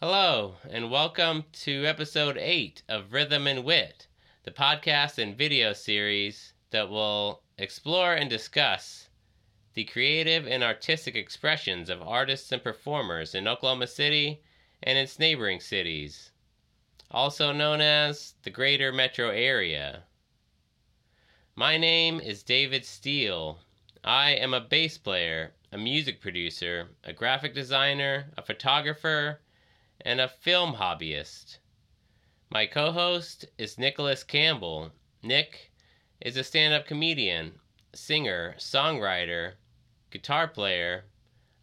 Hello, and welcome to episode 8 of Rhythm and Wit, the podcast and video series that will explore and discuss the creative and artistic expressions of artists and performers in Oklahoma City and its neighboring cities, also known as the greater metro area. My name is David Steele. I am a bass player, a music producer, a graphic designer, a photographer, and a film hobbyist. My co host is Nicholas Campbell. Nick is a stand up comedian, singer, songwriter, guitar player,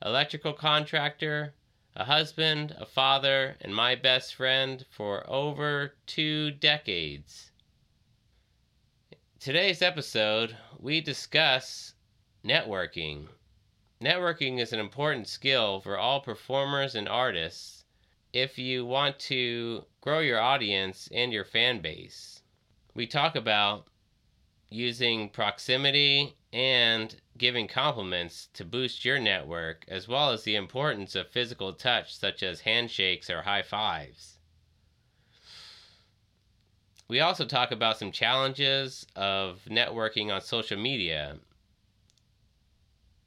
electrical contractor, a husband, a father, and my best friend for over two decades. Today's episode, we discuss networking. Networking is an important skill for all performers and artists if you want to grow your audience and your fan base. We talk about using proximity and giving compliments to boost your network, as well as the importance of physical touch, such as handshakes or high fives. We also talk about some challenges of networking on social media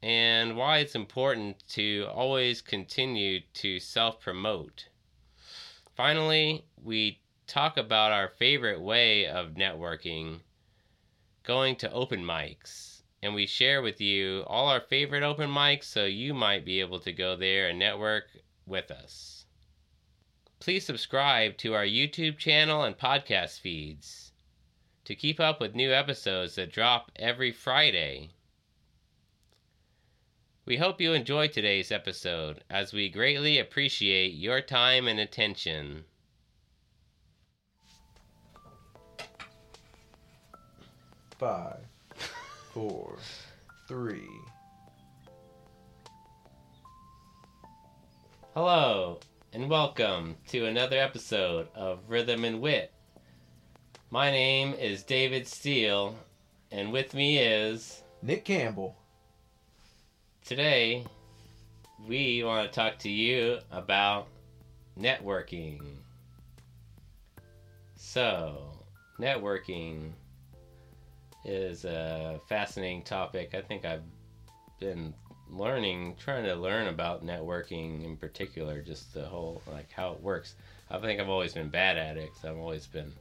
and why it's important to always continue to self promote. Finally, we talk about our favorite way of networking going to open mics. And we share with you all our favorite open mics so you might be able to go there and network with us. Please subscribe to our YouTube channel and podcast feeds to keep up with new episodes that drop every Friday. We hope you enjoy today's episode as we greatly appreciate your time and attention. Five, four, three. Hello, and welcome to another episode of Rhythm and Wit. My name is David Steele, and with me is Nick Campbell. Today we want to talk to you about networking. So, networking is a fascinating topic. I think I've been learning, trying to learn about networking in particular, just the whole, like, how it works. I think I've always been bad at it because I've always been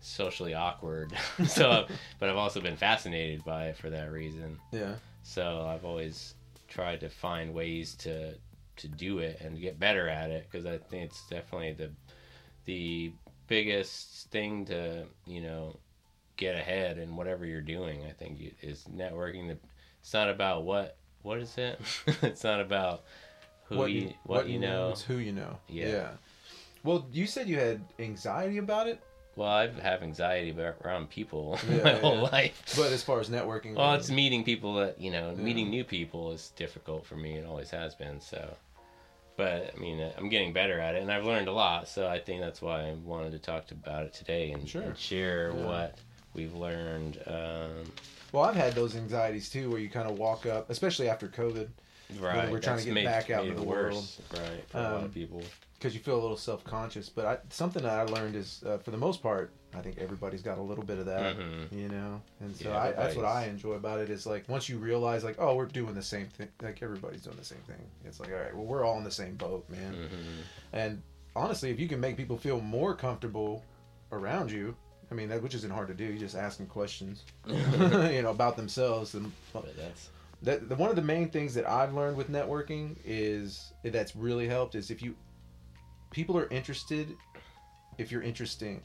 socially awkward. so, but I've also been fascinated by it for that reason. Yeah. So I've always tried to find ways to to do it and get better at it because I think it's definitely the the biggest thing to you know get ahead in whatever you're doing. I think is networking. The, it's not about what what is it? it's not about who you what, you know. It's who you know. Yeah. Well, you said you had anxiety about it, Well, I have anxiety around people Yeah, my yeah. whole life. but as far as networking, Well, it's meeting people that you know, Yeah. meeting new people is difficult for me. It always has been. So, but I mean, I'm getting better at it, and I've learned a lot. So I think that's why I wanted to talk about it today and, Sure. and share what we've learned. Um, well, I've had those anxieties too, where you kind of walk up, especially after COVID, right, we're trying to get back out into the worse, right? For a lot Um, of people, because you feel a little self-conscious. But I, something that I learned is, uh, for the most part, I think everybody's got a little bit of that. Mhm. You know, and so Yeah, I, that's what I enjoy about it is like once you realize like oh we're doing the same thing like everybody's doing the same thing it's like all right well we're all in the same boat man Mhm. And honestly, if you can make people feel more comfortable around you, I mean, that which isn't hard to do. You just ask them questions, you know, about themselves. And But that's that the, one of the main things that I've learned with networking is that's really helped is if you people are interested, if you're interesting.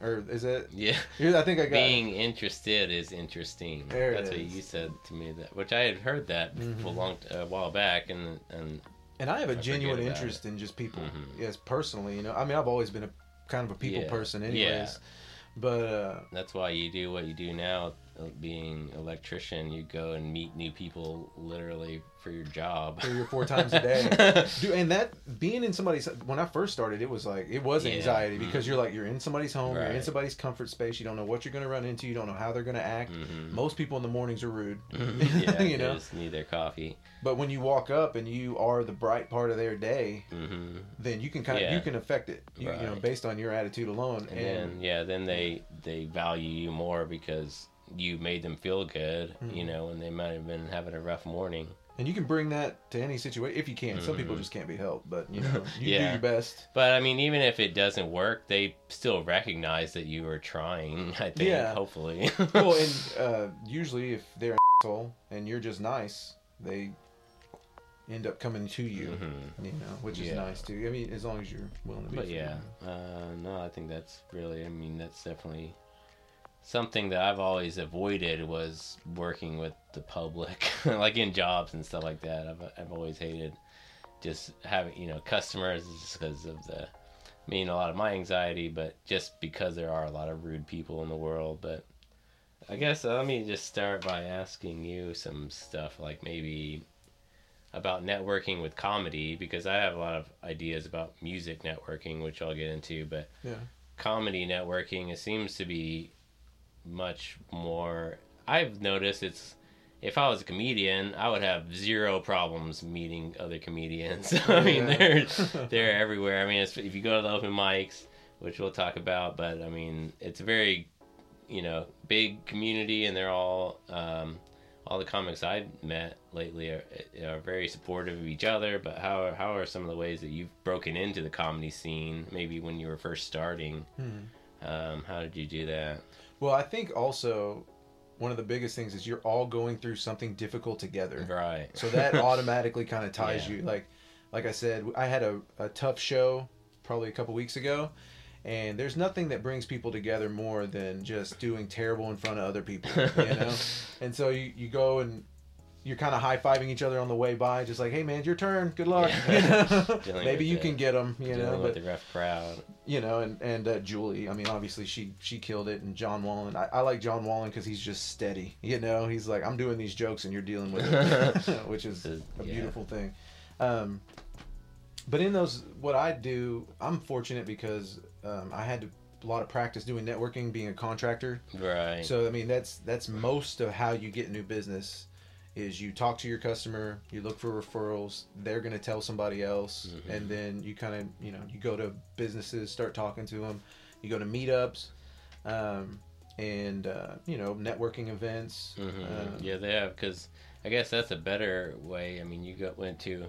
Or is it? yeah. I think I got. Being interested is interesting. There it That's what is. you said to me. That which I had heard that a Mhm. long a while back, and and and I have a I genuine interest in just people. Mhm. Yes, personally, you know. I mean, I've always been a kind of a people Yeah. person, Yeah. But uh, that's why you do what you do now being electrician, you go and meet new people literally for your job. three or four times a day. Dude, and that being in somebody's when I first started, it was like it was Yeah. anxiety because Mhm. you're like you're in somebody's home, you're in somebody's comfort space. You don't know what you're gonna run into. You don't know how they're gonna act. Mhm. Most people in the mornings are rude, yeah, you know. just need their coffee. But when you walk up and you are the bright part of their day, hmm then you can kind of Yeah. you can affect it. You, you know, based on your attitude alone. And, And, then yeah, then they they value you more because you made them feel good. You Mhm. know, and they might have been having a rough morning. and you can bring that to any situation if you can. Some people Mhm. just can't be helped, but you know, you Yeah. do your best. But I mean, even if it doesn't work, they still recognize that you were trying. I think, Yeah. hopefully. well, and uh, usually if they're an asshole and you're just nice, they end up coming to you. Mhm. You know, which is Yeah. nice too. I mean, as long as you're willing to be. But yeah, uh, no, I think that's really. I mean, that's definitely something that I've always avoided was working with the public, like in jobs and stuff like that. I've I've always hated just having you know customers just because of the. I mean, a lot of my anxiety, but just because there are a lot of rude people in the world. But I guess uh, let me just start by asking you some stuff, like maybe about networking with comedy because I have a lot of ideas about music networking, which I'll get into. But Yeah. comedy networking, it seems to be much more. I've noticed it's. If I was a comedian, I would have zero problems meeting other comedians. I mean, Yeah. they're they're everywhere. I mean, it's, if you go to the open mics, which we'll talk about, but I mean, it's a very, you know, big community, and they're all, um, all the comics I've met lately are, are very supportive of each other. But how how are some of the ways that you've broken into the comedy scene? Maybe when you were first starting, Hmm. um, how did you do that? Well, I think also one of the biggest things is you're all going through something difficult together. Right. So that automatically kind of ties Yeah. you. Like, like I said, I had a, a tough show probably a couple weeks ago, and there's nothing that brings people together more than just doing terrible in front of other people, you know. and so you, you go and you're kind of high fiving each other on the way by, just like, "Hey man, it's your turn. Good luck." Yeah. You know? Maybe you the- can get them, you know. Dealing But with the rough crowd. you know, and and uh, Julie. I mean, obviously she she killed it, and John Wallen. I, I like John Wallen because he's just steady. You know, he's like, I'm doing these jokes, and you're dealing with it, which is a yeah. beautiful thing. Um, but in those, what I do, I'm fortunate because um, I had a lot of practice doing networking, being a contractor. Right. So I mean, that's that's most of how you get new business. Is you talk to your customer, you look for referrals, they're gonna tell somebody else, Mhm. and then you kind of you know you go to businesses, start talking to them, you go to meetups, um, and uh, you know networking events. hmm um, yeah, they have because I guess that's a better way. I mean, you got went to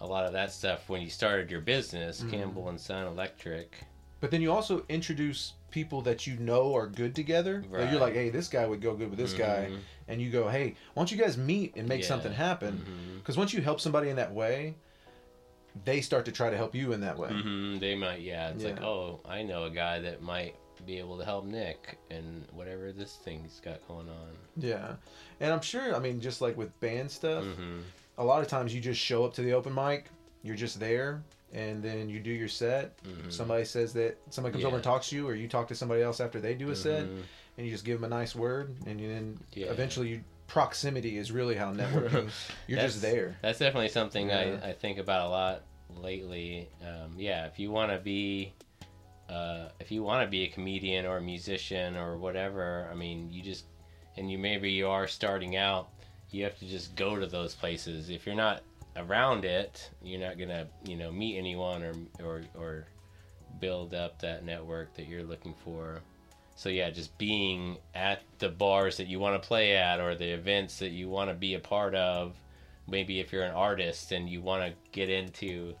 a lot of that stuff when you started your business, Mhm. Campbell and Son Electric. But then you also introduce people that you know are good together. Like, Right. you're like, hey, this guy would go good with this guy, Mhm. and you go, hey, why don't you guys meet and make Yeah. something happen? Because once you help somebody in that way, they start to try to help you in that way. Mhm. They might, yeah. It's like, oh, I know a guy that might be able to help Nick and whatever this thing's got going on. Yeah, and I'm sure. I mean, just like with band stuff, hmm a lot of times you just show up to the open mic, you're just there, and then you do your set. hmm Somebody says that somebody comes over and talks to you, or you talk to somebody else after they do a set, Mhm. and you just give them a nice word, and you then Yeah. eventually you, proximity is really how networking. you're just there. That's definitely something Yeah. I, I think about a lot lately. Um, yeah, if you want to be, uh, if you want to be a comedian or a musician or whatever, I mean, you just, and you maybe you are starting out, you have to just go to those places. If you're not around it, you're not gonna, you know, meet anyone or or or build up that network that you're looking for. So yeah, just being at the bars that you want to play at or the events that you want to be a part of. Maybe if you're an artist and you want to get into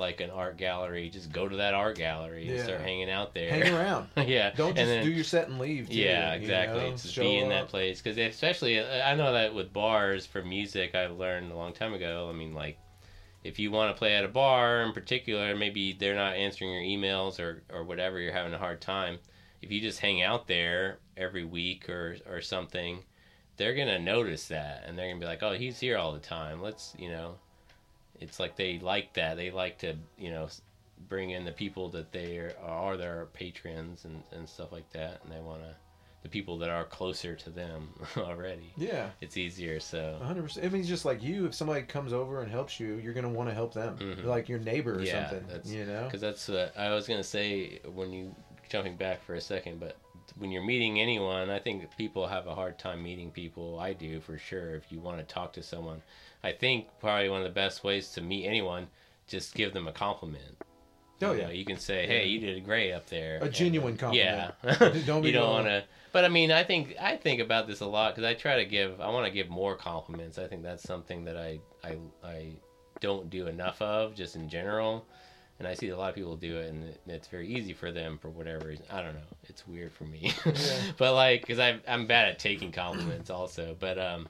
like an art gallery, just go to that art gallery and Yeah. start hanging out there. Hang around. yeah, Don't and just then- do your set and leave. too, yeah, you exactly. know? Just Show be in that place because especially uh, I know that with bars for music, I've learned a long time ago. I mean, like if you want to play at a bar in particular, maybe they're not answering your emails or or whatever, you're having a hard time. If you just hang out there every week or or something, they're gonna notice that and they're gonna be like, oh, he's here all the time. Let's you know. It's like they like that. They like to you know bring in the people that they are, are their patrons and, and stuff like that, and they want to the people that are closer to them already. Yeah. It's easier. So 100%. I mean, it's just like you. If somebody comes over and helps you, you're gonna want to help them, Mhm. like your neighbor or Yeah, something. that's- You know. because that's what I was gonna say when you jumping back for a second, but when you're meeting anyone, I think people have a hard time meeting people. I do for sure. If you want to talk to someone, I think probably one of the best ways to meet anyone, just give them a compliment. Oh You yeah. know, you can say, "Hey, you did a great up there." A genuine compliment. Yeah. Don't be you don't want to. But I mean, I think I think about this a lot because I try to give. I want to give more compliments. I think that's something that I I I don't do enough of just in general. And I see a lot of people do it, and it's very easy for them for whatever reason. I don't know. It's weird for me, Yeah. but like, because I'm I'm bad at taking compliments also. But um,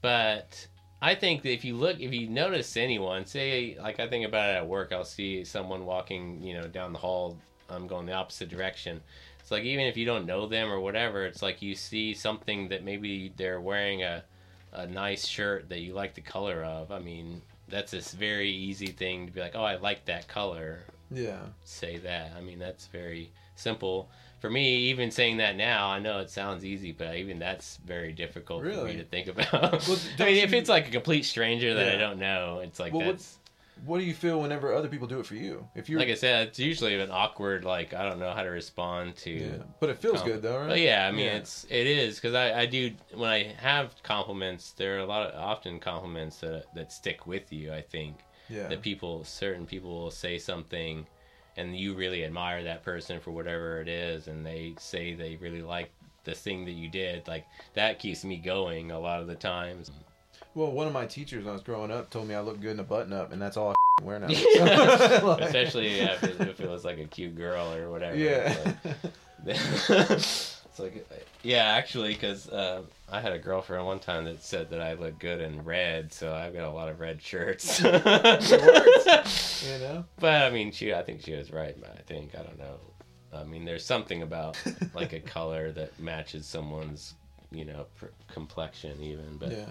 but I think that if you look, if you notice anyone, say like I think about it at work, I'll see someone walking, you know, down the hall. I'm going the opposite direction. It's like even if you don't know them or whatever, it's like you see something that maybe they're wearing a a nice shirt that you like the color of. I mean, that's this very easy thing to be like, oh, I like that color. Yeah. Say that. I mean, that's very simple. For me, even saying that now, I know it sounds easy, but even that's very difficult for me to think about. Well, I mean, if it's like a complete stranger that I don't know, it's like Well, what- that's What do you feel whenever other people do it for you? If you're like I said, it's usually an awkward. Like I don't know how to respond to. yeah. But it feels good though, right? But yeah, I mean, Yeah. it's it is because I, I do when I have compliments. There are a lot of often compliments that that stick with you. I think Yeah. that people, certain people, will say something, and you really admire that person for whatever it is, and they say they really like the thing that you did. Like that keeps me going a lot of the times. Well, one of my teachers when I was growing up told me I looked good in a button up, and that's all I wear now. Like- Especially if it, if it was like a cute girl or whatever. Yeah. it's like, yeah, actually, because uh, I had a girlfriend one time that said that I look good in red, so I've got a lot of red shirts. works. you know. But I mean, she, I think she was right. I think I don't know. I mean, there's something about like a color that matches someone's, you know, pr- complexion even. But yeah.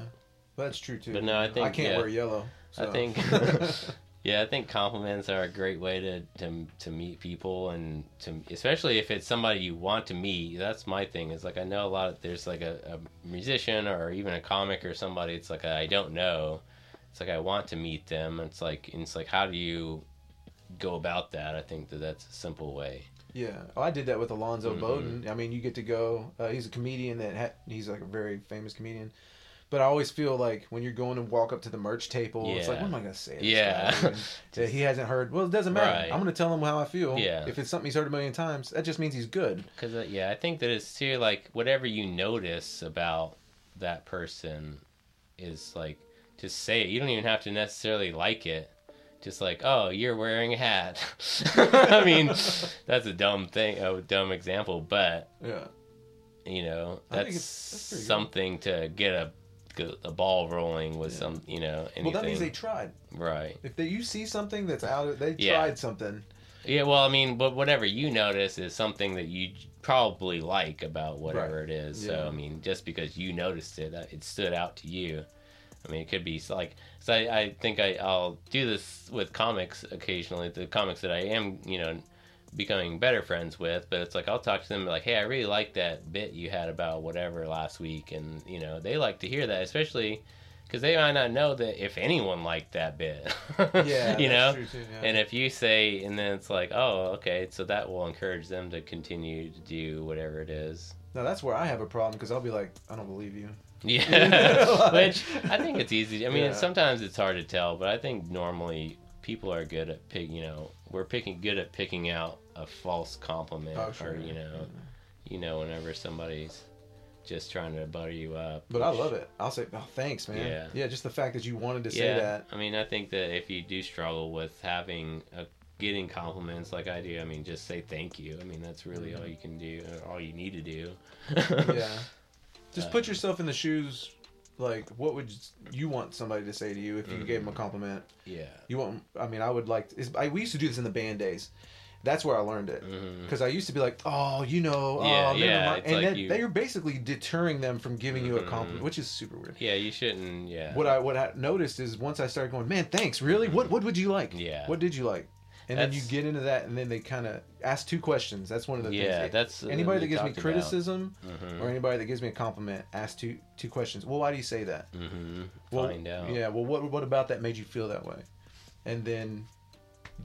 That's true too. But no, I think, I can't yeah. wear yellow. I think- Yeah, I think compliments are a great way to, to to meet people and to especially if it's somebody you want to meet. That's my thing. Is like I know a lot of there's like a, a musician or even a comic or somebody. It's like I don't know. It's like I want to meet them. It's like and it's like how do you go about that? I think that that's a simple way. Yeah, oh, I did that with Alonzo Mhm. Bowden. I mean, you get to go. Uh, he's a comedian that ha- he's like a very famous comedian. But I always feel like when you're going to walk up to the merch table, it's like, what am I gonna say? Yeah. guy? And that he hasn't heard. Well, it doesn't matter. Right. I'm gonna tell him how I feel. Yeah. If it's something he's heard a million times, that just means he's good. Because uh, yeah, I think that it's too like whatever you notice about that person is like just say it. You don't even have to necessarily like it. Just like, oh, you're wearing a hat. I mean, that's a dumb thing, a dumb example, but Yeah. you know, that's, that's pretty good. something to get a a ball rolling with Yeah. some, you know, anything. Well, that means they tried. right. If they, you see something that's out, they Yeah. tried something. Yeah, well, I mean, but whatever you notice is something that you probably like about whatever Right. it is. So, I mean, just because you noticed it, it stood out to you. I mean, it could be like, so I, I think I, I'll do this with comics occasionally, the comics that I am, you know, becoming better friends with, but it's like I'll talk to them like, hey, I really like that bit you had about whatever last week. And, you know, they like to hear that, especially because they might not know that if anyone liked that bit. Yeah. you know? Too, yeah. And if you say, and then it's like, oh, okay, so that will encourage them to continue to do whatever it is. now that's where I have a problem because I'll be like, I don't believe you. Yeah, Like- which I think it's easy. I mean, Yeah. sometimes it's hard to tell, but I think normally people are good at pick. You know, we're picking good at picking out a false compliment, Oh, sure. or you know, you know, whenever somebody's just trying to butter you up. But I love it. I'll say, oh, thanks, man. Yeah. Yeah, just the fact that you wanted to say yeah, that. I mean, I think that if you do struggle with having a getting compliments like I do, I mean, just say thank you. I mean, that's really all you can do, all you need to do. yeah. Just Uh, put yourself in the shoes. Like, what would you want somebody to say to you if you gave them a mm. compliment? yeah. You want? I mean, I would like. It's, I, we used to do this in the band days. That's where I learned it. Mm-hmm. Because I used to be like, oh, you know, Yeah, oh, yeah, and like then you- are basically deterring them from giving you a compliment, mm-hmm. which is super weird. Yeah, you shouldn't. Yeah. What I what I noticed is once I started going, man, thanks, really. Mm-hmm. What what would you like? Yeah. What did you like? And then you get into that, and then they kind of ask two questions. That's one of the yeah, things. that's anybody that gives me criticism. Mhm. or anybody that gives me a compliment ask two two questions. Well, why do you say that? Mm-hmm. Well, Find out. Yeah. Well, what what about that made you feel that way? And then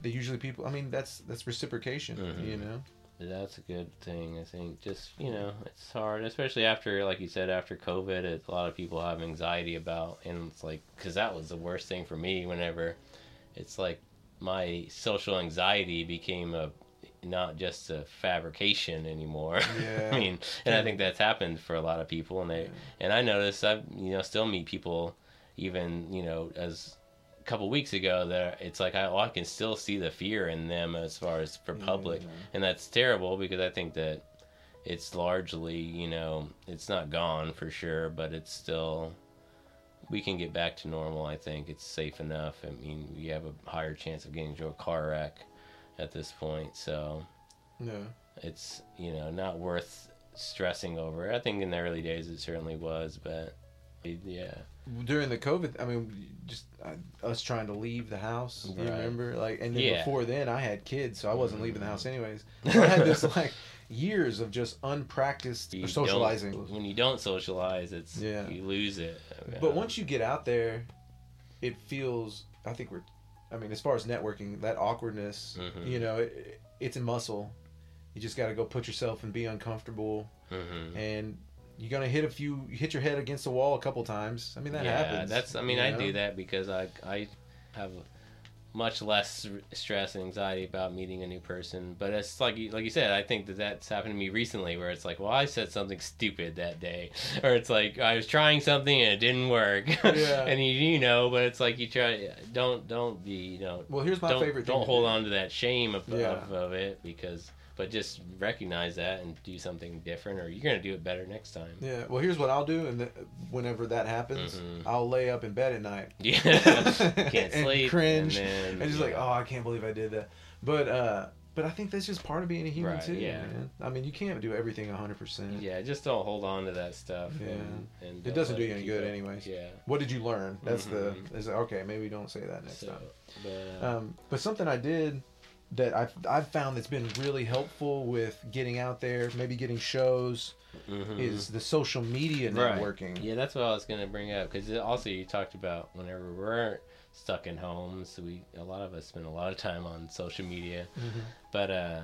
they usually people. I mean, that's that's reciprocation. Mhm. You know. That's a good thing. I think just you know it's hard, especially after like you said after COVID. It's, a lot of people have anxiety about, and it's like because that was the worst thing for me. Whenever it's like my social anxiety became a not just a fabrication anymore. Yeah. I mean, and I think that's happened for a lot of people, and they Yeah. and I notice I you know still meet people even you know as a couple weeks ago that it's like I, well, I can still see the fear in them as far as for public Yeah. and that's terrible because I think that it's largely you know it's not gone for sure but it's still we can get back to normal I think it's safe enough I mean we have a higher chance of getting into a car wreck at this point so No. it's you know not worth stressing over I think in the early days it certainly was but yeah During the COVID, I mean, just uh, us trying to leave the house. You remember, like, and then Yeah. before then, I had kids, so I wasn't leaving the Mhm. house anyways. So I had this like years of just unpracticed You socializing. when you don't socialize it's Yeah. you lose it But once you get out there, it feels. I think we're. I mean, as far as networking, that awkwardness, Mhm. you know, it, it's a muscle. You just got to go put yourself and be uncomfortable, hmm and you're gonna hit a few. You hit your head against the wall a couple times. I mean, that yeah, happens. that's. I mean, I know? do that because I I have much less stress and anxiety about meeting a new person. But it's like you- like you said, I think that that's happened to me recently, where it's like, well, I said something stupid that day, or it's like I was trying something and it didn't work. Yeah. and you, you know, but it's like you try. Don't don't be you know. Well, here's my don't favorite. thing don't hold do. on to that shame of, Yeah. of, of it because. But just recognize that and do something different, or you're gonna do it better next time. Yeah. Well, here's what I'll do, and th- whenever that happens, Mhm. I'll lay up in bed at night. Yeah, can't And sleep, cringe, and, then, and just like, oh, I can't believe I did that. But uh, but I think that's just part of being a human Right, too. yeah. Man. I mean, you can't do everything hundred percent. Yeah, just don't hold on to that stuff. Yeah. and, and It doesn't do you any good up. anyways. Yeah. What did you learn? That's Mhm. the is okay. Maybe don't say that next So, time. but, Um, but something I did that I've I've found that's been really helpful with getting out there, maybe getting shows, mhm. is the social media Right. networking. Yeah, that's what I was gonna bring up because also you talked about whenever we're stuck in homes, we a lot of us spend a lot of time on social media. Mhm. But uh,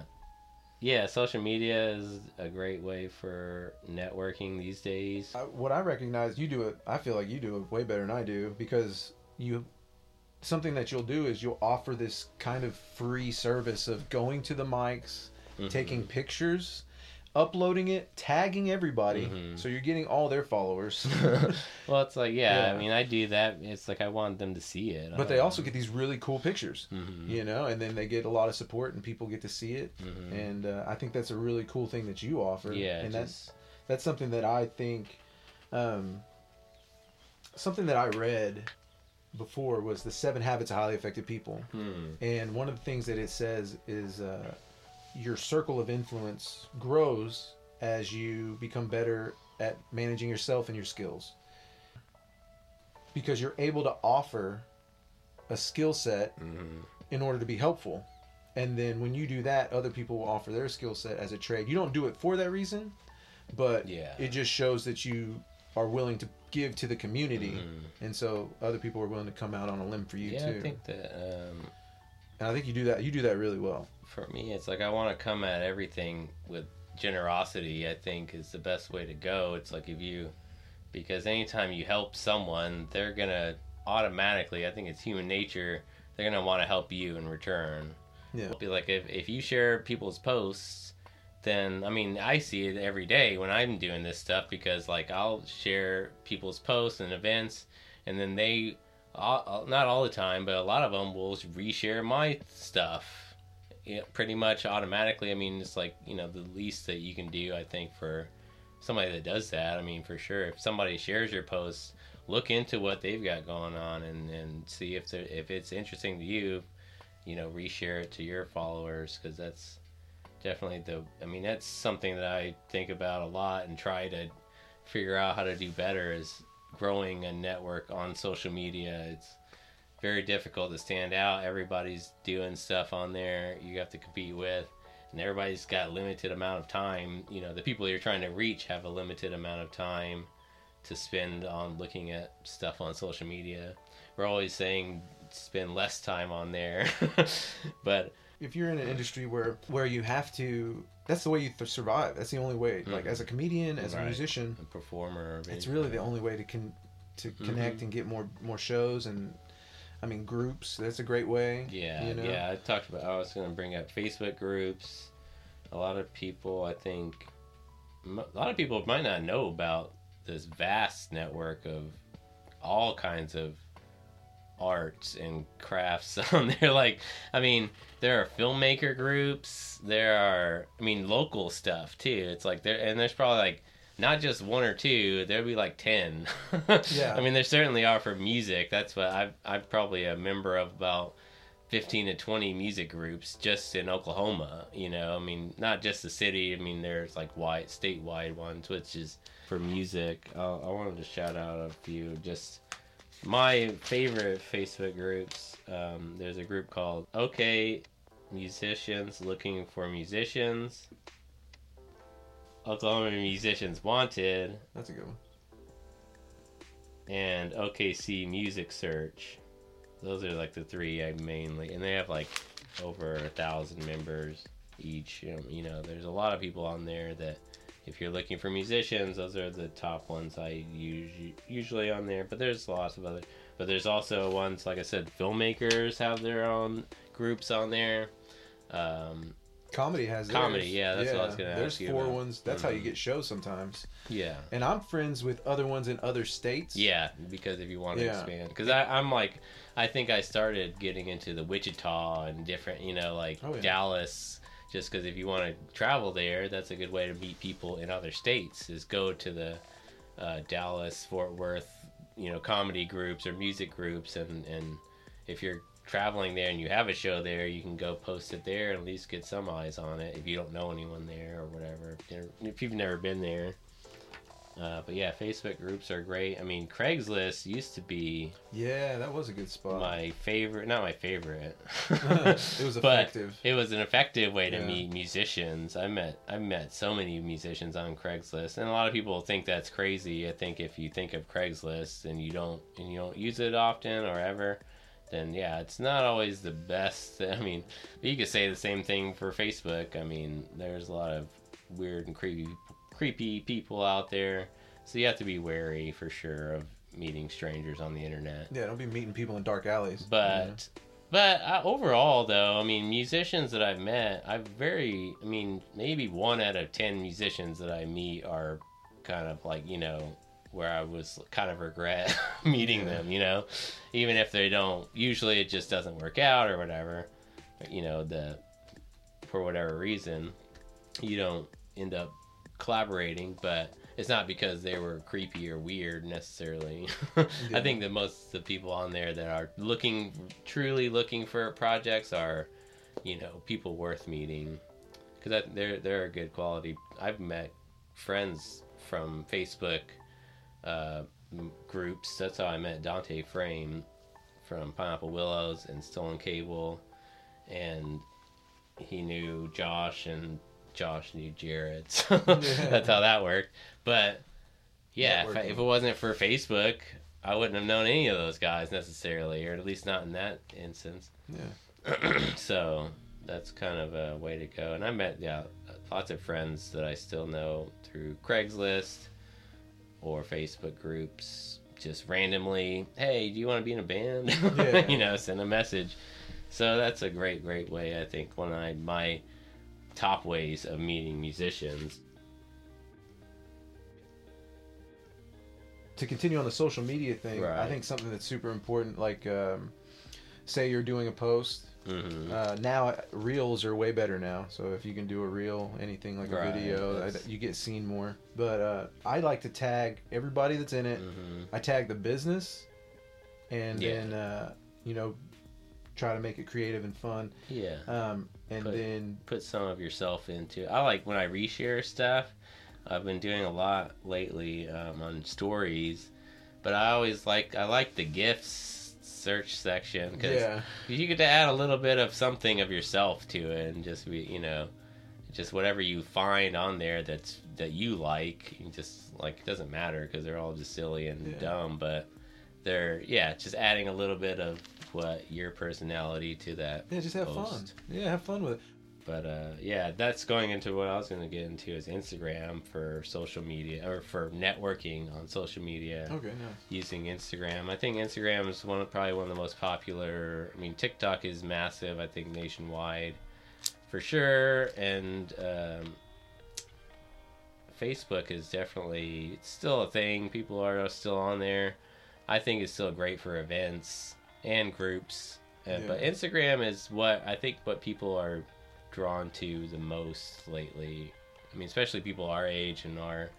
yeah, social media is a great way for networking these days. I, what I recognize, you do it. I feel like you do it way better than I do because you. Something that you'll do is you'll offer this kind of free service of going to the mics, Mhm. taking pictures, uploading it, tagging everybody, Mhm. so you're getting all their followers. well, it's like yeah, Yeah. I mean, I do that. It's like I want them to see it. but they also get these really cool pictures, hmm you know, and then they get a lot of support and people get to see it. hmm And uh, I think that's a really cool thing that you offer. yeah, and that's that's something that I think, um, something that I read before was the Seven Habits of Highly Effective People, hmm. and one of the things that it says is uh, your circle of influence grows as you become better at managing yourself and your skills, because you're able to offer a skill set hmm in order to be helpful. And then when you do that, other people will offer their skill set as a trade. You don't do it for that reason, but Yeah. it just shows that you are willing to give to the community. Mhm. And so other people are willing to come out on a limb for you yeah, too. I think that um, and I think you do that. You do that really well. for me, it's like I want to come at everything with generosity. I think is the best way to go. It's like if you, because anytime you help someone, they're gonna automatically. I think it's human nature. They're gonna want to help you in return. Yeah. It'll Be like if if you share people's posts, then I mean I see it every day when I'm doing this stuff because like I'll share people's posts and events, and then they, all, not all the time, but a lot of them will reshare my stuff pretty much automatically. I mean, it's like you know the least that you can do. I think for somebody that does that. I mean, for sure, if somebody shares your post, look into what they've got going on and and see if if it's interesting to you. You know, reshare it to your followers because that's definitely the. I mean, that's something that I think about a lot and try to figure out how to do better is growing a network on social media. It's very difficult to stand out. Everybody's doing stuff on there you have to compete with, and everybody's got limited amount of time. You know, the people you're trying to reach have a limited amount of time to spend on looking at stuff on social media. We're always saying spend less time on there, but if you're in an industry where where you have to that's the way you th- survive that's the only way like Mhm. as a comedian as Right. a musician a performer, or it's really the only way to con- to connect Mhm. and get more more shows and i mean groups that's a great way Yeah, you know? yeah. I talked about. I was going to bring up Facebook groups. A lot of people, I think, a lot of people might not know about this vast network of all kinds of arts and crafts on there. Like, I mean, there are filmmaker groups. There are, I mean, local stuff too. It's like there, and there's probably like not just one or two. There'd be like ten. Yeah. I mean, there certainly are for music. That's what I've I'm probably a member of about. 15 to 20 music groups just in Oklahoma, you know. I mean, not just the city. I mean, there's like wide statewide ones, which is for music. Uh, I wanted to shout out a few. Just my favorite Facebook groups. Um, there's a group called OK Musicians Looking for Musicians. Oklahoma Musicians Wanted that's a good one and OKC Music Search. Those are like the three I mainly, and they have like over a thousand members each. You know, you know, there's a lot of people on there that, if you're looking for musicians, those are the top ones I usually usually on there. But there's lots of other. But there's also ones like I said, filmmakers have their own groups on there. Um, comedy has Comedy, theirs. yeah, that's what I was gonna there's ask you four about. ones that's how you Mhm. get shows sometimes yeah, and i'm friends with other ones in other states Yeah, because if you want to Yeah. expand, because I'm like, I think I started getting into the Wichita and different, you know, like Oh, yeah. Dallas. Just because if you want to travel there, that's a good way to meet people in other states. Is go to the uh, Dallas, Fort Worth, you know, comedy groups or music groups, and and if you're traveling there and you have a show there, you can go post it there and at least get some eyes on it if you don't know anyone there or whatever. If you've never been there. Uh, but yeah, Facebook groups are great. I mean, Craigslist used to be yeah that was a good spot my favorite. Not my favorite. it was But effective it was an effective way to Yeah. meet musicians. I met I met so many musicians on Craigslist, and a lot of people think that's crazy. I think if you think of Craigslist and you don't and you don't use it often or ever, then yeah, it's not always the best. I mean, you could say the same thing for Facebook. I mean, there's a lot of weird and creepy creepy people out there, so you have to be wary for sure of meeting strangers on the internet. yeah don't be meeting people in dark alleys But but uh, overall, though, I mean, musicians that I've met, I've very, I mean, maybe one out of ten musicians that I meet are kind of like you know where I was kind of regret meeting them. You know, even if they don't. Usually, it just doesn't work out or whatever. You know, the for whatever reason, you don't end up collaborating, but. It's not because they were creepy or weird necessarily. I think that most of the people on there that are looking, truly looking for projects are, you know, people worth meeting. Because they're they're a good quality. I've met friends from Facebook uh, groups. That's how I met Dante Frame from Pineapple Willows and Stolen Cable, and he knew Josh and Josh knew Jared. So that's how that worked. But yeah, if, I- if it wasn't for Facebook, I wouldn't have known any of those guys necessarily, or at least not in that instance. yeah so that's kind of a way to go. And I met yeah lots of friends that I still know through Craigslist or Facebook groups. Just randomly, hey, do you want to be in a band? Yeah. you know, send a message. So that's a great, great way. I think when I my top ways of meeting musicians. to continue on the social media thing, I think something that's super important, like um, say you're doing a post. hmm Uh, now reels are way better now, so if you can do a reel, anything like a video, I- you get seen more. But uh, I like to tag everybody that's in it. hmm I tag the business, and Yeah. then uh, you know try to make it creative and fun. Yeah. Um, and But- then put some of yourself into. I like when I reshare stuff. I've been doing a lot lately um, on stories, but I always like I like the gifts search section because Yeah. you get to add a little bit of something of yourself to it and just be you know just whatever you find on there that's that you like you just like it doesn't matter because they're all just silly and Yeah. dumb but they're yeah just adding a little bit of what your personality to that Yeah, just have fun. Yeah, have fun with it. but uh, yeah, that's going into what I was going to get into is Instagram for social media or for networking on social media Okay, nice. using Instagram. I think Instagram is one of probably one of the most popular. I mean, TikTok is massive. I think nationwide for sure, and um, Facebook is definitely it's still a thing. People are still on there. I think it's still great for events and groups. Uh, But Instagram is what I think what people are drawn to the most lately. I mean, especially people our age and our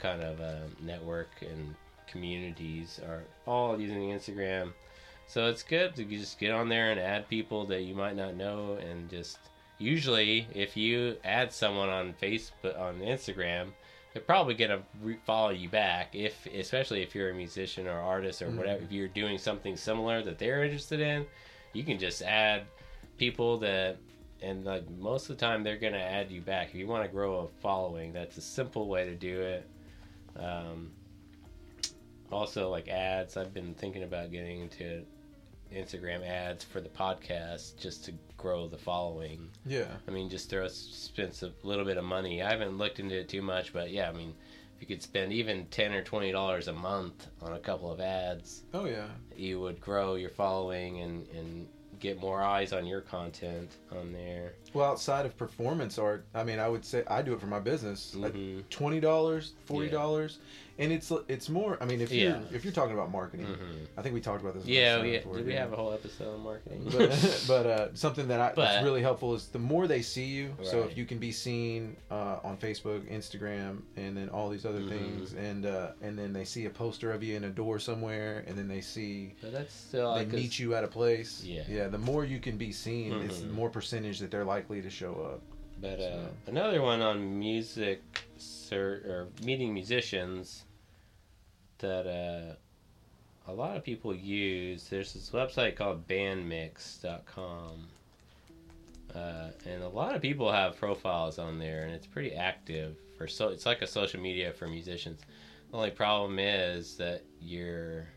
kind of uh, network and communities are all using Instagram. So it's good to just get on there and add people that you might not know and just usually if you add someone on Facebook on Instagram, they're probably gonna re- follow you back if especially if you're a musician or artist or Mhm. whatever if you're doing something similar that they're interested in, you can just add people that and like most of the time they're gonna add you back if you want to grow a following that's a simple way to do it um, also like ads i've been thinking about getting into instagram ads for the podcast just to grow the following Yeah. i mean just throw spend a little bit of money i haven't looked into it too much but yeah i mean if you could spend even 10 or 20 dollars a month on a couple of ads Oh yeah. you would grow your following and and get more eyes on your content on there Well, outside of performance art, I mean, I would say I do it for my business. Like Mhm. twenty dollars, forty dollars, and it's it's more. I mean, if you Yeah. are if you're talking about marketing, Mhm. I think we talked about this. yeah yeah before, did we have a whole episode on marketing but but uh, something that I, But- that's really helpful is the more they see you. So if you can be seen uh, on Facebook, Instagram, and then all these other Mhm. things, and uh, and then they see a poster of you in a door somewhere, and then they see but that's still they like meet you at a place. Yeah. yeah. The more you can be seen, it's the more percentage that they're likely to show up. But uh, So- another one on music ser- or meeting musicians that uh, a lot of people use. There's this website called bandmix.com. Uh, and a lot of people have profiles on there, and it's pretty active for so. It's like a social media for musicians. The only problem is that you're.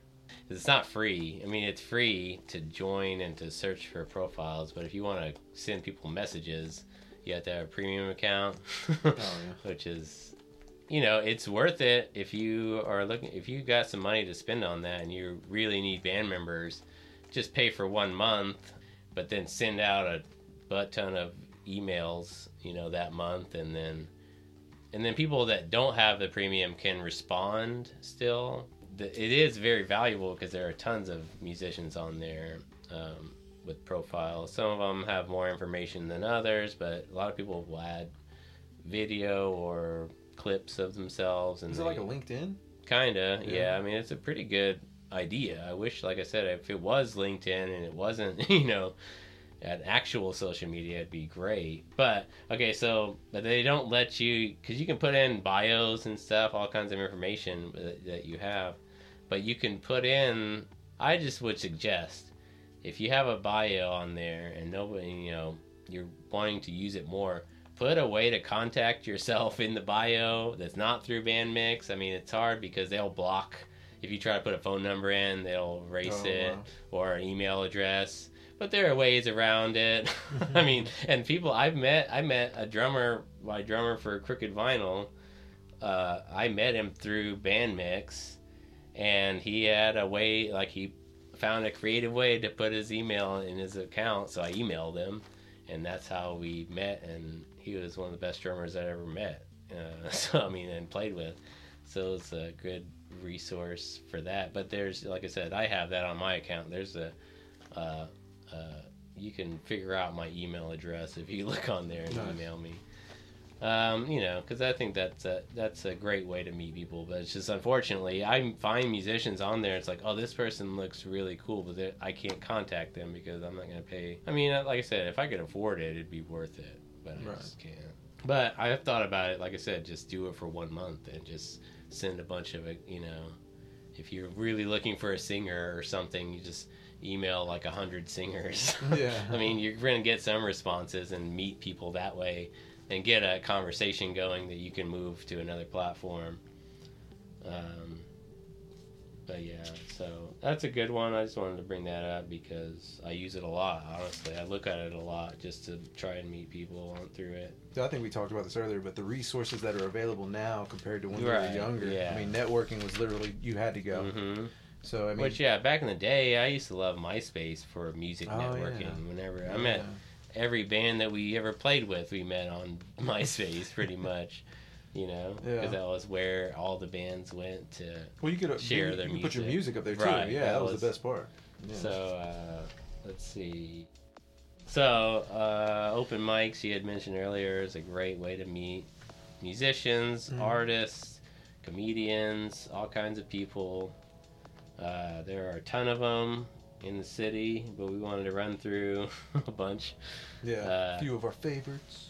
It's not free. I mean, it's free to join and to search for profiles, but if you want to send people messages, you have to have a premium account, Oh which is, you know, it's worth it if you are looking. If you got some money to spend on that and you really need band members, just pay for one month, but then send out a butt ton of emails, you know, that month, and then, and then people that don't have the premium can respond still. It is very valuable because there are tons of musicians on there. Um, with profiles. Some of them have more information than others, but a lot of people will add video or clips of themselves. And Is it like a LinkedIn? Kinda, yeah. Yeah. I mean, it's a pretty good idea. I wish, like I said, if it was LinkedIn and it wasn't, you know, an actual social media, it'd be great. But okay, so but they don't let you because you can put in bios and stuff, all kinds of information that, that you have, but you can put in. I just would suggest if you have a bio on there and nobody, you know, you're wanting to use it more, put a way to contact yourself in the bio that's not through Bandmix. I mean, it's hard because they'll block if you try to put a phone number in, they'll erase Oh, it wow. or an email address. But there are ways around it. I mean, and people I've met, I met a drummer, my drummer for Crooked Vinyl. Uh, I met him through Bandmix, and he had a way, like he found a creative way to put his email in his account. So I emailed him, and that's how we met. And he was one of the best drummers I ever met. Uh, so I mean, and played with. So it's a good resource for that. But there's, like I said, I have that on my account. There's a, uh, uh, you can figure out my email address if you look on there and Nice. email me. Um, you know, because I think that's a that's a great way to meet people. But it's just unfortunately, I find musicians on there. It's like, oh, this person looks really cool, but I can't contact them because I'm not going to pay. I mean, like I said, if I could afford it, it'd be worth it, but I Right. just can't. But I have thought about it. Like I said, just do it for one month and just send a bunch of it. You know, if you're really looking for a singer or something, you just email like a hundred singers. Yeah. I mean, you're going to get some responses and meet people that way and get a conversation going that you can move to another platform. Um, but yeah, so that's a good one. I just wanted to bring that up because I use it a lot, honestly. I look at it a lot just to try and meet people on through it. So I think we talked about this earlier, but the resources that are available now compared to when we Right, were younger. yeah. I mean, networking was literally you had to go. hmm So I mean, Which, yeah, back in the day, I used to love MySpace for music Oh, networking. yeah. Whenever I met. Every band that we ever played with, we met on MySpace pretty much. You know, because Yeah. that was where all the bands went to. Well, you could uh, share you, their you could put your music. music up there too. Right, Yeah, that that, was, was- the best part. Yeah. So uh, let's see. So uh, open mics you had mentioned earlier is a great way to meet musicians, Mhm. artists, comedians, all kinds of people. Uh, there are a ton of them in the city, but we wanted to run through a bunch yeah, uh, a few of our favorites.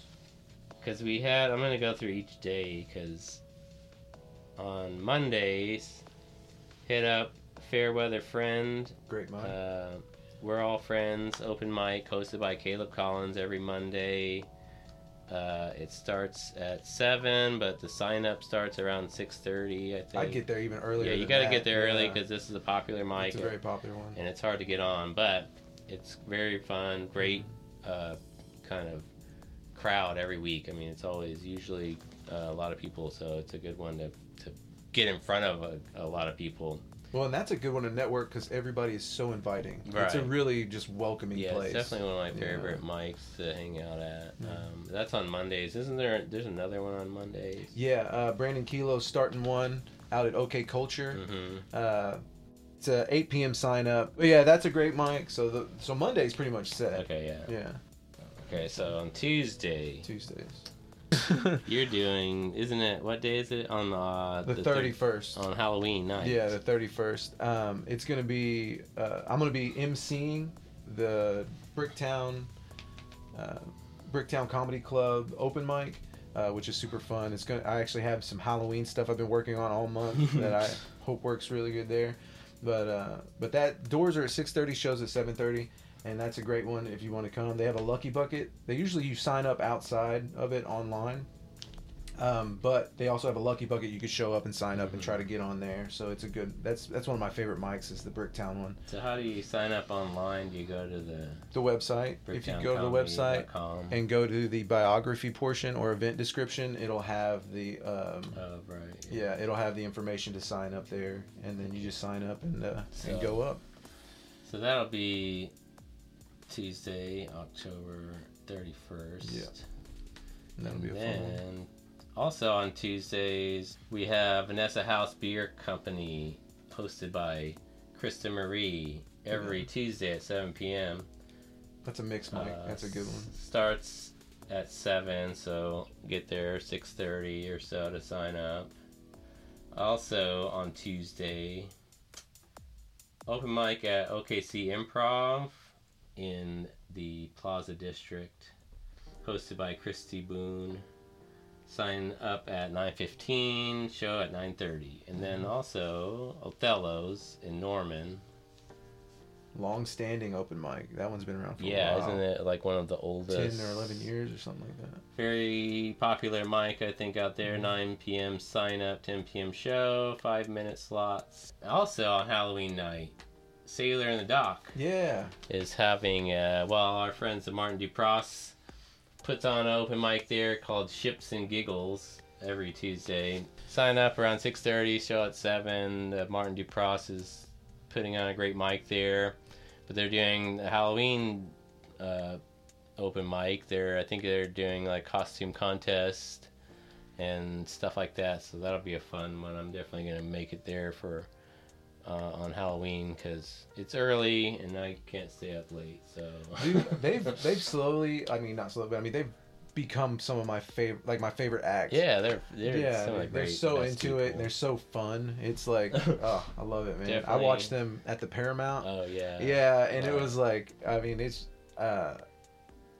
because we had. I'm gonna go through each day because on Mondays, hit up Fairweather Friend Great mind. Uh, we're all friends. Open mic hosted by Caleb Collins every Monday. Uh, it starts at seven, but the sign up starts around six thirty. I think. I'd get there even earlier. yeah, you got to get there early because this is a popular mic, it's a very popular one. and it's hard to get on. But it's very fun, great uh, kind of crowd every week. I mean, it's always usually uh, a lot of people, so it's a good one to to get in front of a, a lot of people. Well, and that's a good one to network because everybody is so inviting. It's a really just welcoming Yeah, place. it's definitely one of my Yeah. favorite mics to hang out at. Yeah. Um, that's on Mondays, isn't there? There's another one on Mondays. Yeah, uh, Brandon Kilo's starting one out at OK Culture. hmm Uh, it's a 8 p.m. sign up. But yeah, that's a great mic. So the so Monday's pretty much set. Okay, yeah. Yeah, Okay, so on Tuesday, Tuesdays. you're doing, isn't it? What day is it? On uh, the 31st. on Halloween night. Yeah, the 31st. Um, it's gonna be. Uh, I'm gonna be emceeing the Bricktown, uh, Bricktown Comedy Club open mic, uh, which is super fun. It's gonna. I actually have some Halloween stuff I've been working on all month that I hope works really good there. But uh, but that doors are at 6:30, shows at 7:30. And that's a great one if you want to come. They have a lucky bucket. They usually you sign up outside of it online, um, but they also have a lucky bucket you could show up and sign up and try to get on there. So it's a good. That's that's one of my favorite mics is the Bricktown one. So how do you sign up online? Do you go to the The website. if you go to the website bricktowncomedy.com? and go to the biography portion or event description, it'll have the um, Oh right. yeah, it'll have the information to sign up there, and then you just sign up and uh, So- and go up. So that'll be Tuesday, October thirty first. Yeah. And that'll be a fun one. also on Tuesdays we have Vanessa House Beer Company, hosted by Krista Marie, every Tuesday at seven p.m. That's a mix, mic. Uh, that's a good one. Starts at seven, so get there six thirty or so to sign up. Also on Tuesday, open mic at OKC Improv in the Plaza District, hosted by Christy Boone. Sign up at nine fifteen, show at nine thirty, and then also Othello's in Norman. Long-standing open mic. That one's been around for Yeah, a while. isn't it like one of the oldest? Ten or eleven years or something like that. Very popular mic, I think, out there. Mhm. 9 p.m. sign up, 10 p.m. show, five minute slots. Also on Halloween night, Sailor and the Dock Yeah. is having, uh, well, our friends the Martin Dupross puts on an open mic there called Ships and Giggles every Tuesday. Sign up around 6:30, show at 7. Uh, Martin Dupross is putting on a great mic there, but they're doing a Halloween uh, open mic. They're I think they're doing like costume contest and stuff like that. So that'll be a fun one. I'm definitely gonna make it there for uh, on Halloween because it's early and I can't stay up late. So Dude, they've they've slowly. I mean, not slowly, but I mean they've become some of my favorite, like my favorite acts. yeah, they're they're yeah, some of the they're so into it. And they're so fun. It's like, oh, I love it, man. I watched them at the Paramount. Oh yeah. yeah, and it was like, I mean, it's uh,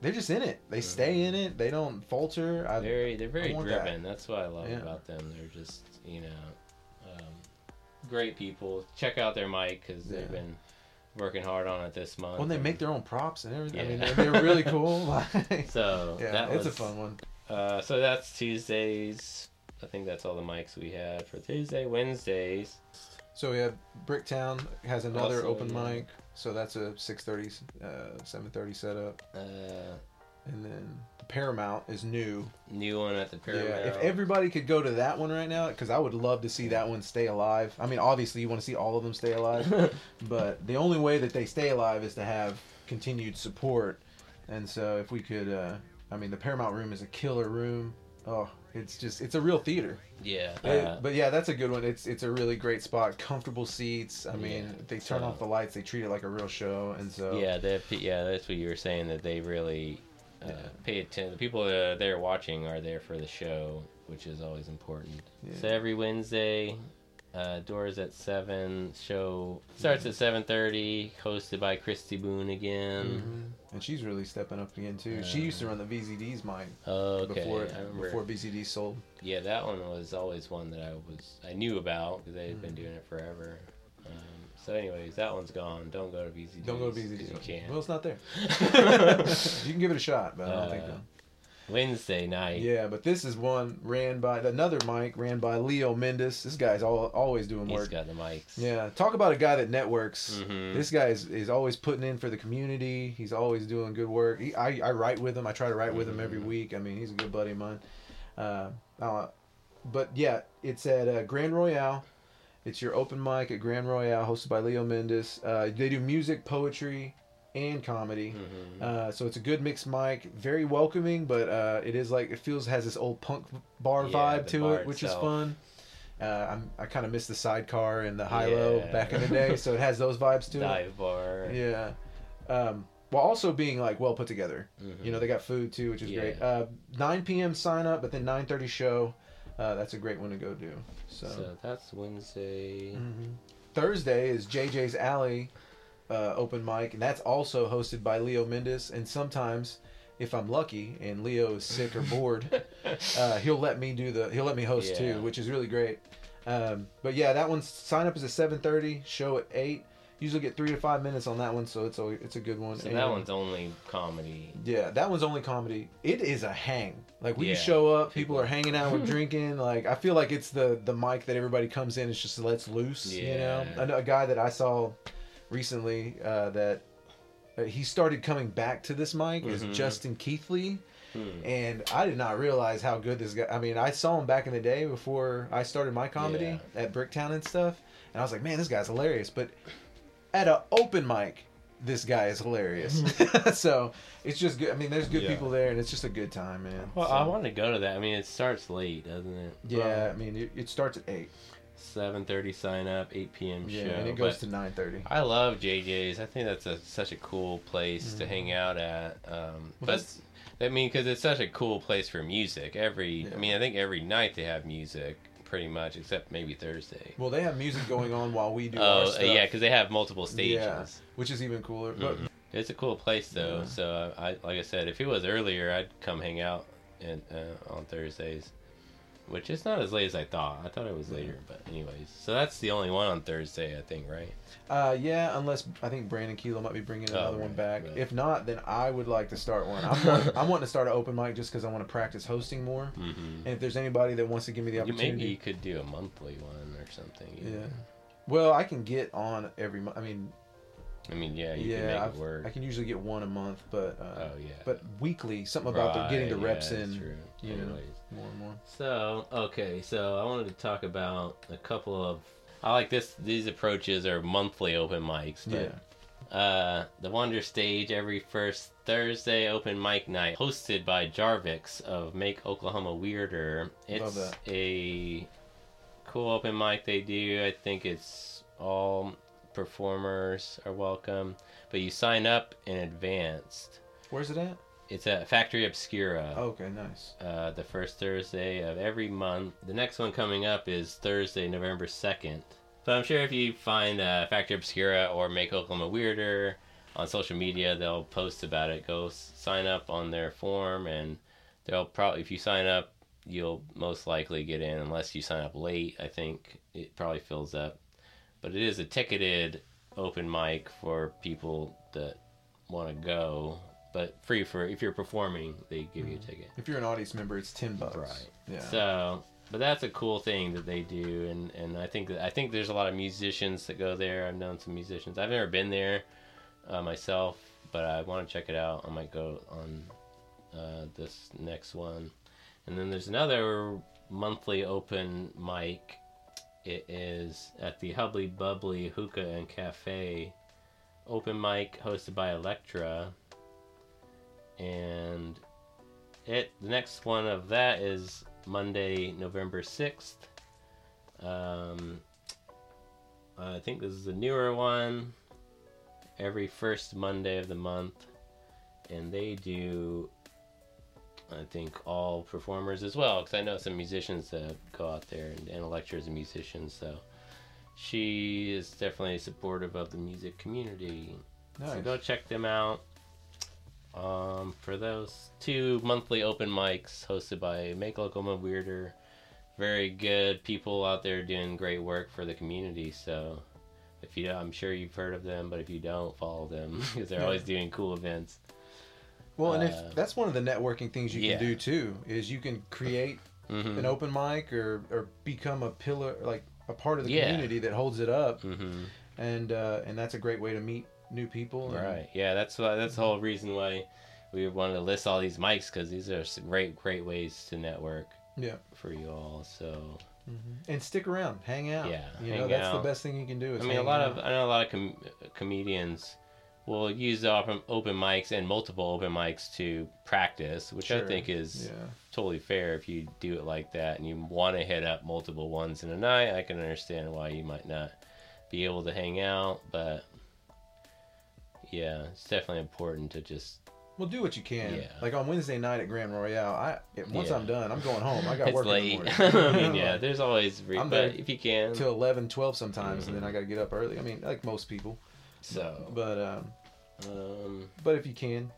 they're just in it. They stay in it. They don't falter. I, Very, they're very want that. driven. That's what I love Yeah. about them. They're just, you know, great people. Check out their mic because they've been working hard on it this month. When they make their own props and everything, I mean, they're, they're really cool. Like, so yeah, that it's was a fun one. Uh, so that's Tuesdays. I think that's all the mics we had for Tuesday. Wednesdays. So we have Bricktown has another Also, open yeah. mic, so that's a 6:30, uh, 7:30 setup, Uh, and then the Paramount is new. new one at the Paramount. Yeah, if everybody could go to that one right now, because I would love to see that one stay alive. I mean, obviously you want to see all of them stay alive, but the only way that they stay alive is to have continued support. And so if we could, uh, I mean, the Paramount room is a killer room. Oh, it's just it's a real theater. yeah. Uh, but yeah, that's a good one. It's it's a really great spot. Comfortable seats. I mean, Yeah, they turn so- off the lights. They treat it like a real show, and so yeah, they yeah, that's what you were saying that they really uh, Yeah. pay attention. The people that are there watching are there for the show, which is always important. Yeah. So every Wednesday, uh, doors at seven. Show starts at seven thirty. Hosted by Christy Boone again. Mhm. and she's really stepping up again too. she Uh, used to run the VZD's mine. Oh, okay. before before VZD sold. Yeah, that one was always one that I was I knew about because they had been doing it forever. So, anyways, that one's gone. Don't go to VZD. Don't go to VZD. You can't. Well, it's not there. you can give it a shot, but I don't think Uh, so. Wednesday night. Yeah, but this is one ran by another mic ran by Leo Mendes. This guy's all, always doing He's work. got the mics. Yeah, talk about a guy that networks. Mhm. This guy is, is always putting in for the community. He's always doing good work. He, I, I write with him. I try to write with him every Mhm. week. I mean, he's a good buddy of mine. Uh, uh, but yeah, it's at uh, Grand Royale. It's your open mic at Grand Royale, hosted by Leo Mendes. Uh, they do music, poetry, and comedy. Mhm. Uh, so it's a good mixed mic, very welcoming, but uh, it is like it feels has this old punk bar Yeah, vibe to bar it, which itself. is fun. Uh, I'm, I kind of miss the sidecar and the high low Yeah. back in the day, so it has those vibes to it. Dive bar. Yeah. Um, while also being like well put together. Mhm. You know, they got food too, which is great. Yeah. Uh, 9 p.m. sign up, but then 9:30 show. Uh, that's a great one to go do. So, So that's Wednesday. Mhm. Thursday is JJ's Alley uh, open mic, and that's also hosted by Leo Mendes. And sometimes, if I'm lucky and Leo is sick or bored, uh, he'll let me do the he'll let me host Yeah. too, which is really great. Um, but yeah, that one's sign up is at 7:30, show at eight. Usually get three to five minutes on that one, so it's a it's a good one. so And- that one's only comedy. yeah, that one's only comedy. It is a hang. Like we Yeah. show up, people are hanging out, we're drinking. Like I feel like it's the the mic that everybody comes in. It's just lets loose. You know, I know a guy that I saw recently uh, that uh, he started coming back to this mic is Mhm. Justin Keithley, Hmm. and I did not realize how good this guy. I mean, I saw him back in the day before I started my comedy at Bricktown and stuff, and I was like, man, this guy's hilarious. But at an open mic, this guy is hilarious. so it's just good. I mean, there's good Yeah. people there, and it's just a good time, man. Well, So, I want to go to that. I mean, it starts late, doesn't it? yeah, I mean, it, it starts at eight. Seven thirty sign up, eight p.m. Yeah, show. and it goes but to nine thirty. I love JJ's. I think that's a, such a cool place to Mhm. hang out at. Um, Well, but that's- I mean, because it's such a cool place for music. Every, Yeah. I mean, I think every night they have music, pretty much, except maybe Thursday. Well, they have music going on while we do. our Oh, yeah, because they have multiple stages. Yeah, which is even cooler. But Mhm. It's a cool place though. Yeah. So I, like I said, if it was earlier, I'd come hang out in, uh, on Thursdays, which is not as late as I thought. I thought it was later, but anyways. So that's the only one on Thursday, I think, right? Uh, yeah, unless I think Brandon Kilo might be bringing Oh, another one back. right. If not, then I would like to start one. I'm, wanting, I'm wanting to start an open mic just because I want to practice hosting more. Mm-hmm. And if there's anybody that wants to give me the You, opportunity, maybe you could do a monthly one or something. yeah. know? Well, I can get on every month. I mean, I mean, yeah, you yeah, can make I've- it work. I can usually get one a month, but uh, oh yeah. but weekly, something about the, getting the reps yeah, that's in Know. Anyways. more and more. So okay, so I wanted to talk about a couple of. I like this. These approaches are monthly open mics. But, Yeah. Uh, the Wonder Stage every first Thursday open mic night, hosted by Jarvix of Make Oklahoma Weirder. It's Love that. a cool open mic they do. I think it's all performers are welcome, but you sign up in advance. Where's it at? It's at Factory Obscura okay, nice. uh, the first Thursday of every month. The next one coming up is Thursday, November 2nd. So I'm sure if you find uh, Factory Obscura or Make Oklahoma Weirder on social media, they'll post about it. Go s- sign up on their form, and they'll probably, if you sign up, you'll most likely get in, unless you sign up late. I think it probably fills up. But it is a ticketed open mic for people that want to go, but free for if you're performing, they give you a ticket. If you're an audience member, it's ten bucks. Right. Yeah. So, but that's a cool thing that they do, and and I think that I think there's a lot of musicians that go there. I've known some musicians. I've never been there uh, myself, but I want to check it out. I might go on uh, this next one, and then there's another monthly open mic. It is at the Hubbly Bubbly Hookah and Cafe open mic hosted by Electra, and it the next one of that is Monday, November sixth. Um, I think this is a newer one. Every first Monday of the month, and they do. I think all performers as well, because I know some musicians that go out there, and, and Electra is a musician, so she is definitely supportive of the music community. So Nice. go check them out. Um, for those two monthly open mics hosted by Make Oklahoma Weirder, very good people out there doing great work for the community. So, if you, I'm sure you've heard of them, but if you don't, follow them because they're Yeah. always doing cool events. Well, and Uh, if that's one of the networking things you yeah. can do too, is you can create hmm an open mic or or become a pillar, like a part of the Yeah. community that holds it up, hmm and uh, and that's a great way to meet new people. and- Right. Yeah, that's why. That's the mm-hmm. whole reason why we wanted to list all these mics because these are great, great ways to network Yeah. for you all. So. Mm-hmm. And stick around, hang out. Yeah, You know, that's out. the best thing you can do. I mean, a lot out. of I know a lot of com- comedians will use open, open mics and multiple open mics to practice, which I think is Yeah. totally fair if you do it like that and you want to hit up multiple ones in a night. I can understand why you might not be able to hang out, but yeah, it's definitely important to just. Well, do what you can. Yeah. Like on Wednesday night at Grand Royale, I once Yeah. I'm done, I'm going home. I got It's work late. in the I mean, yeah, there's always, re- I'm but there if you can, till 11, 12 sometimes, and then. I got to get up early. I mean, like most people. so. But um, Um, but if you can,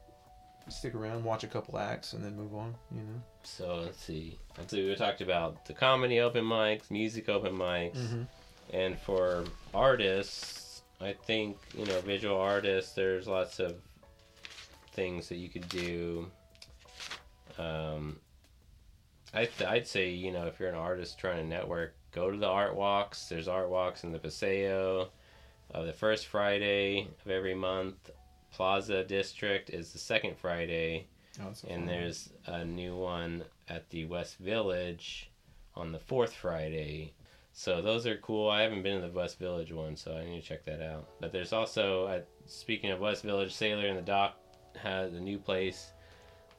stick around, watch a couple acts, and then move on. You know. So let's see. So we talked about the comedy open mics, music open mics, Mm-hmm. and for artists, I think you know visual artists. There's lots of things that you could do. Um, I th- I'd say you know if you're an artist trying to network, go to the art walks. There's art walks in the Paseo. Uh, the first Friday of every month. Plaza District is the second Friday Oh, so and fun. there's a new one at the West Village on the fourth Friday. So those are cool. I haven't been to the West Village one, so I need to check that out. But there's also, uh, speaking of West Village, Sailor and the Dock has a new place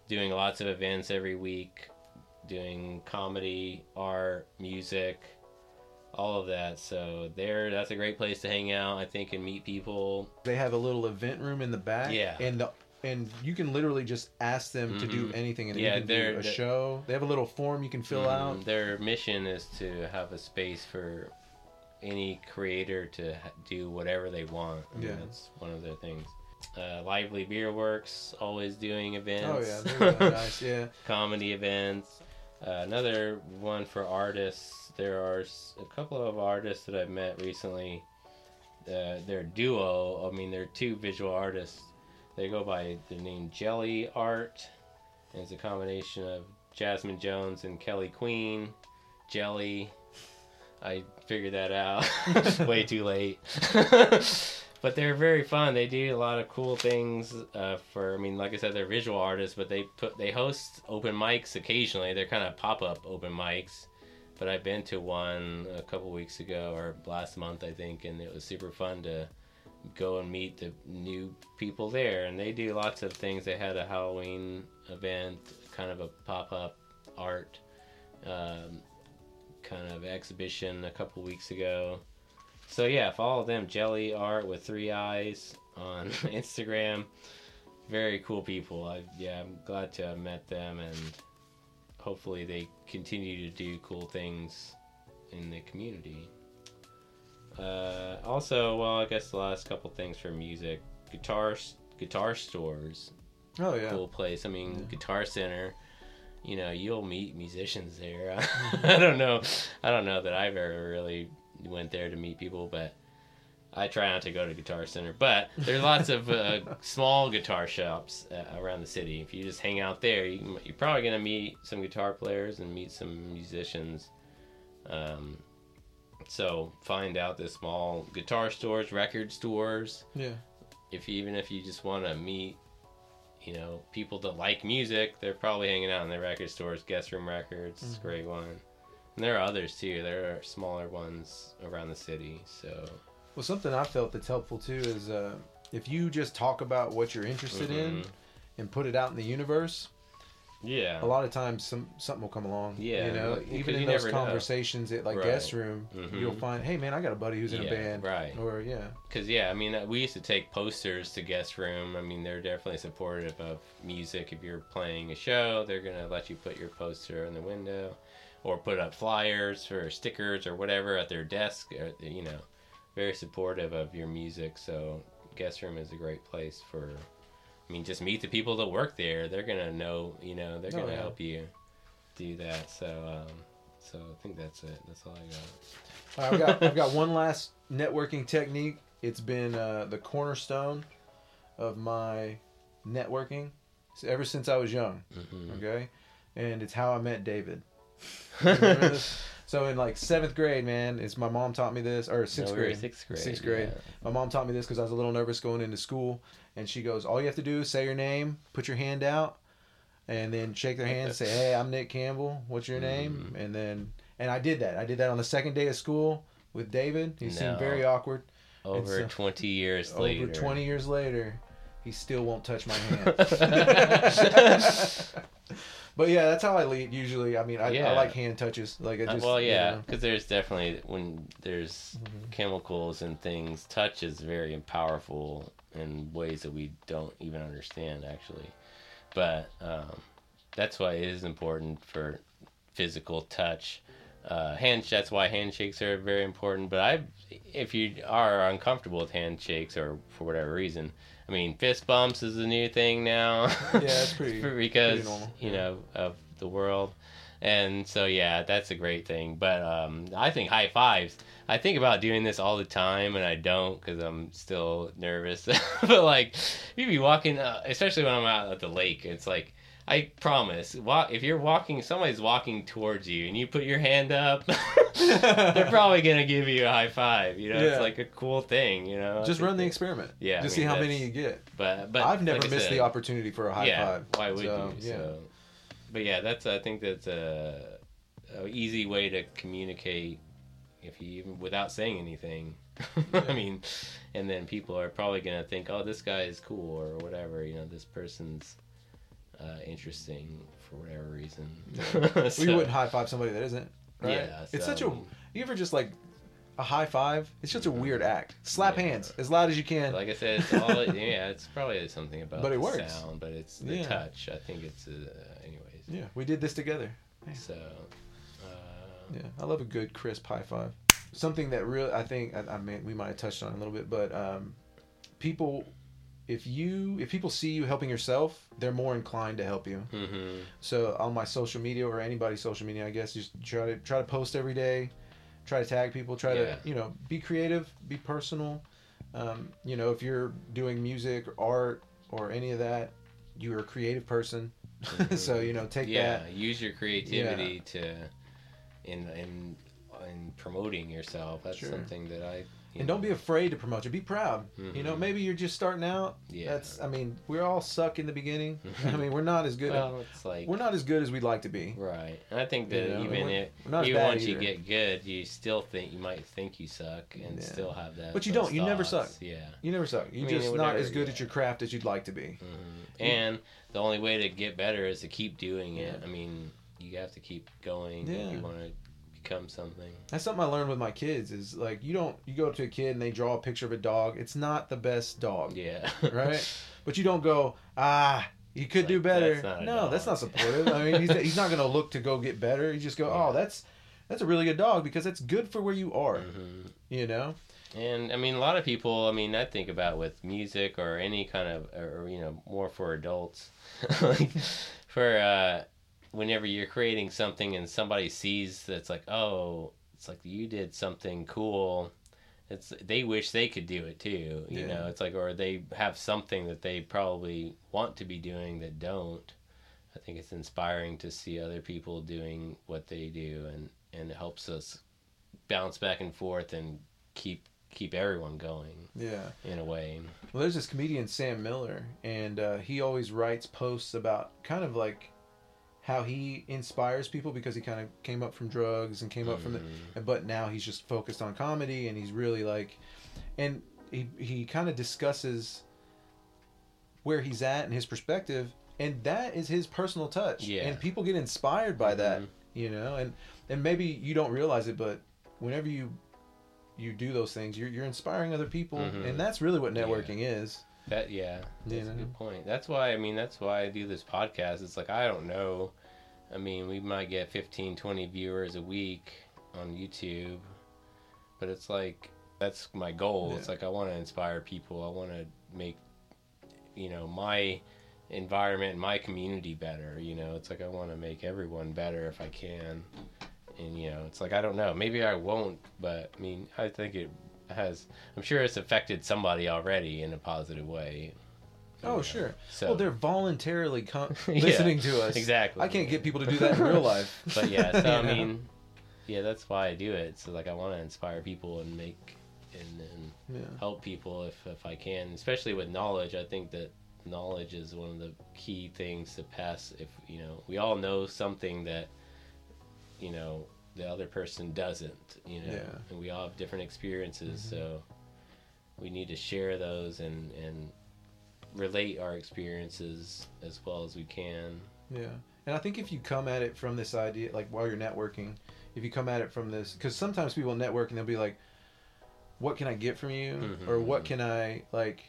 doing lots of events every week, doing comedy, art, music, all of that. So there, that's a great place to hang out, I think, and meet people. they have a little event room in the back. Yeah. And the and you can literally just ask them to do Mhm. anything, and Yeah, you can do a show. They have a little form you can fill Mhm. out. Their mission is to have a space for any creator to do whatever they want. I mean, Yeah. that's one of their things. Uh, Lively Beer Works always doing events. Oh yeah, nice. Yeah. Comedy events. Uh, another one for artists. There are a couple of artists that I've met recently. Uh, they're duo. I mean, they're two visual artists. They go by the name Jelly Art. And it's a combination of Jasmine Jones and Kelly Queen. Jelly. I figured that out way too late. but they're very fun. They do a lot of cool things. Uh, for I mean, like I said, they're visual artists, but they put they host open mics occasionally. They're kind of pop up open mics. But I've been to one a couple weeks ago or last month, I think, and it was super fun to go and meet the new people there. And they do lots of things. They had a Halloween event, kind of a pop up art um, kind of exhibition a couple weeks ago. So yeah, follow them, Jelly Art with three eyes on Instagram. Very cool people. I yeah, I'm glad to have met them, and hopefully they continue to do cool things in the community. Uh, also, well, I guess the last couple things for music, guitar guitar stores Oh yeah. cool place. I mean, Yeah. Guitar Center. You know, you'll meet musicians there. I don't know. I don't know that I've ever really went there to meet people, but I try not to go to Guitar Center, but there's lots of uh, small guitar shops uh, around the city. If you just hang out there, you, you're probably gonna meet some guitar players and meet some musicians. Um, so find out the small guitar stores, record stores. Yeah. If you, even if you just want to meet, you know, people that like music, they're probably hanging out in the record stores. Guest Room Records Mhm. great one. And there are others too. There are smaller ones around the city. So Well, something I felt that's helpful too is uh, if you just talk about what you're interested in Mhm. and put it out in the universe, yeah, a lot of times some something will come along. Yeah, you know, even in those never know. conversations at like Right. guest room, Mhm. you'll find, hey man, I got a buddy who's in Yeah, a band, right. or yeah, Because yeah, I mean, uh, we used to take posters to guest room. I mean, they're definitely supportive of music. If you're playing a show, they're gonna let you put your poster in the window, or put up flyers or stickers or whatever at their desk. uh, You know, very supportive of your music. So guest room is a great place for. I mean, just meet the people that work there. They're gonna know. You know, they're Oh, gonna yeah. help you do that. So, um, so I think that's it. That's all I got. All right, I've got I've got one last networking technique. It's been uh, the cornerstone of my networking s- ever since I was young. hmm Okay, and it's how I met David. So in like seventh grade, man, it's my mom taught me this, or sixth No, grade. Sixth grade. Sixth grade. yeah. My mom taught me this because I was a little nervous going into school, and she goes, "All you have to do is say your name, put your hand out, and then shake their hand, say, "Hey, I'm Nick Campbell. What's your name?" Mhm. And then, and I did that. I did that on the second day of school with David. He No. seemed very awkward. Over so- 20 years Over later. 20 years later, he still won't touch my hand. but yeah, that's how I lead usually. I mean, I, I like hand touches. Like I Uh, just, well, you yeah, know. because there's definitely when there's Mhm. chemicals and things, touch is very powerful in ways that we don't even understand actually. But um, that's why it is important for physical touch. Uh, hand that's why handshakes are very important. But I, if you are uncomfortable with handshakes or for whatever reason, I mean, fist bumps is the new thing now. Yeah, it's pretty- because pretty you know of the world, and so yeah, that's a great thing. But um, I think high fives. I think about doing this all the time, and I don't because I'm still nervous. but like, you be walking, uh, especially when I'm out at the lake. It's like. I promise. Walk, if you're walking, somebody's walking towards you, and you put your hand up, they're probably gonna give you a high five. You know, Yeah. it's like a cool thing. You know, just run the experiment. Yeah, I Just mean, see how many you get. But but I've never like missed said, the opportunity for a high yeah, five. Why would So, you? yeah. So, but yeah, that's I think that's a, a easy way to communicate if you even without saying anything. Yeah. I mean, and then people are probably gonna think, oh, this guy is cool or whatever. You know, this person's uh, interesting for whatever reason. Well, you wouldn't high five somebody that isn't. Right? Yeah, it's so, such a. You ever just like a high five? It's just a weird act. Slap Yeah. hands as loud as you can. Like I said, it's all yeah. It's probably something about But it the works. sound, but it's the Yeah. touch. I think it's uh, anyways. yeah, we did this together. So, uh, Yeah, I love a good crisp high five. Something that really, I think, I, I mean, we might have touched on a little bit, but um, people, if you, if people see you helping yourself, they're more inclined to help you. hmm So on my social media or anybody's social media, I guess, just try to try to post every day, try to tag people, try Yeah. to you know be creative, be personal. Um, you know, if you're doing music or art or any of that, you're a creative person. so you know, take that yeah, that. use your creativity to in in in promoting yourself. That's Sure. something that I And don't be afraid to promote you. Be proud. You know, Mhm. maybe you're just starting out. yeah. That's. I mean, we're all suck in the beginning. I mean, we're not as good. well, it's like we're not as good as we'd like to be. right. And I think that You know, even if even once you get good, you still think you might think you suck and Yeah. still have that. But you don't. You never suck. Yeah. You never suck. You're I mean, just not whatever, as good yeah. at your craft as you'd like to be. hmm And the only way to get better is to keep doing it. Yeah. I mean, you have to keep going if Yeah. you want to become something. That's something I learned with my kids is like you don't you go up to a kid and they draw a picture of a dog. It's not the best dog, Yeah. right? But you don't go ah you could It's do better. that's no, that's not supportive. I mean, he's, he's not gonna look to go get better. You just go Yeah. oh that's that's a really good dog because that's good for where you are. hmm You know. And I mean, a lot of people. I mean, I think about with music or any kind of, or you know, more for adults. like for uh, whenever you're creating something and somebody sees that's like, oh, it's like you did something cool, it's they wish they could do it too. You Yeah. know, it's like or they have something that they probably want to be doing that don't. I think it's inspiring to see other people doing what they do, and and it helps us bounce back and forth and keep keep everyone going Yeah. in a way. Well, there's this comedian Sam Miller, and uh, he always writes posts about kind of like how he inspires people because he kind of came up from drugs and came up from the, Mhm. but now he's just focused on comedy and he's really like, and he he kind of discusses where he's at and his perspective, and that is his personal touch. Yeah. And people get inspired by that, Mhm. you know, and and maybe you don't realize it, but whenever you you do those things, you're you're inspiring other people, Mhm. and that's really what Yeah. networking is. That yeah, that's You a good point. That's why I mean that's why I do this podcast. It's like I don't know. I mean, we might get 15, 20 viewers a week on YouTube, but it's like that's my goal. It's like I want to inspire people. I want to make you know my environment my community better. You know, it's like I want to make everyone better if I can. And you know, it's like I don't know. Maybe I won't, but I mean, I think it has. I'm sure it's affected somebody already in a positive way. Oh know, sure. So well, they're voluntarily Yeah, listening to us. exactly. I can't get people to do that in real life. but yeah, so I You know? mean, yeah, that's why I do it. So like, I want to inspire people and make and, and yeah. help people if if I can, especially with knowledge. I think that knowledge is one of the key things to pass. If you know, we all know something that you know the other person doesn't. You know, Yeah. and we all have different experiences, Mhm. so we need to share those and and relate our experiences as well as we can. Yeah. And I think if you come at it from this idea, like while you're networking, if you come at it from this, because sometimes people network and they'll be like, "What can I get from you?" or Mhm. "What can I like?"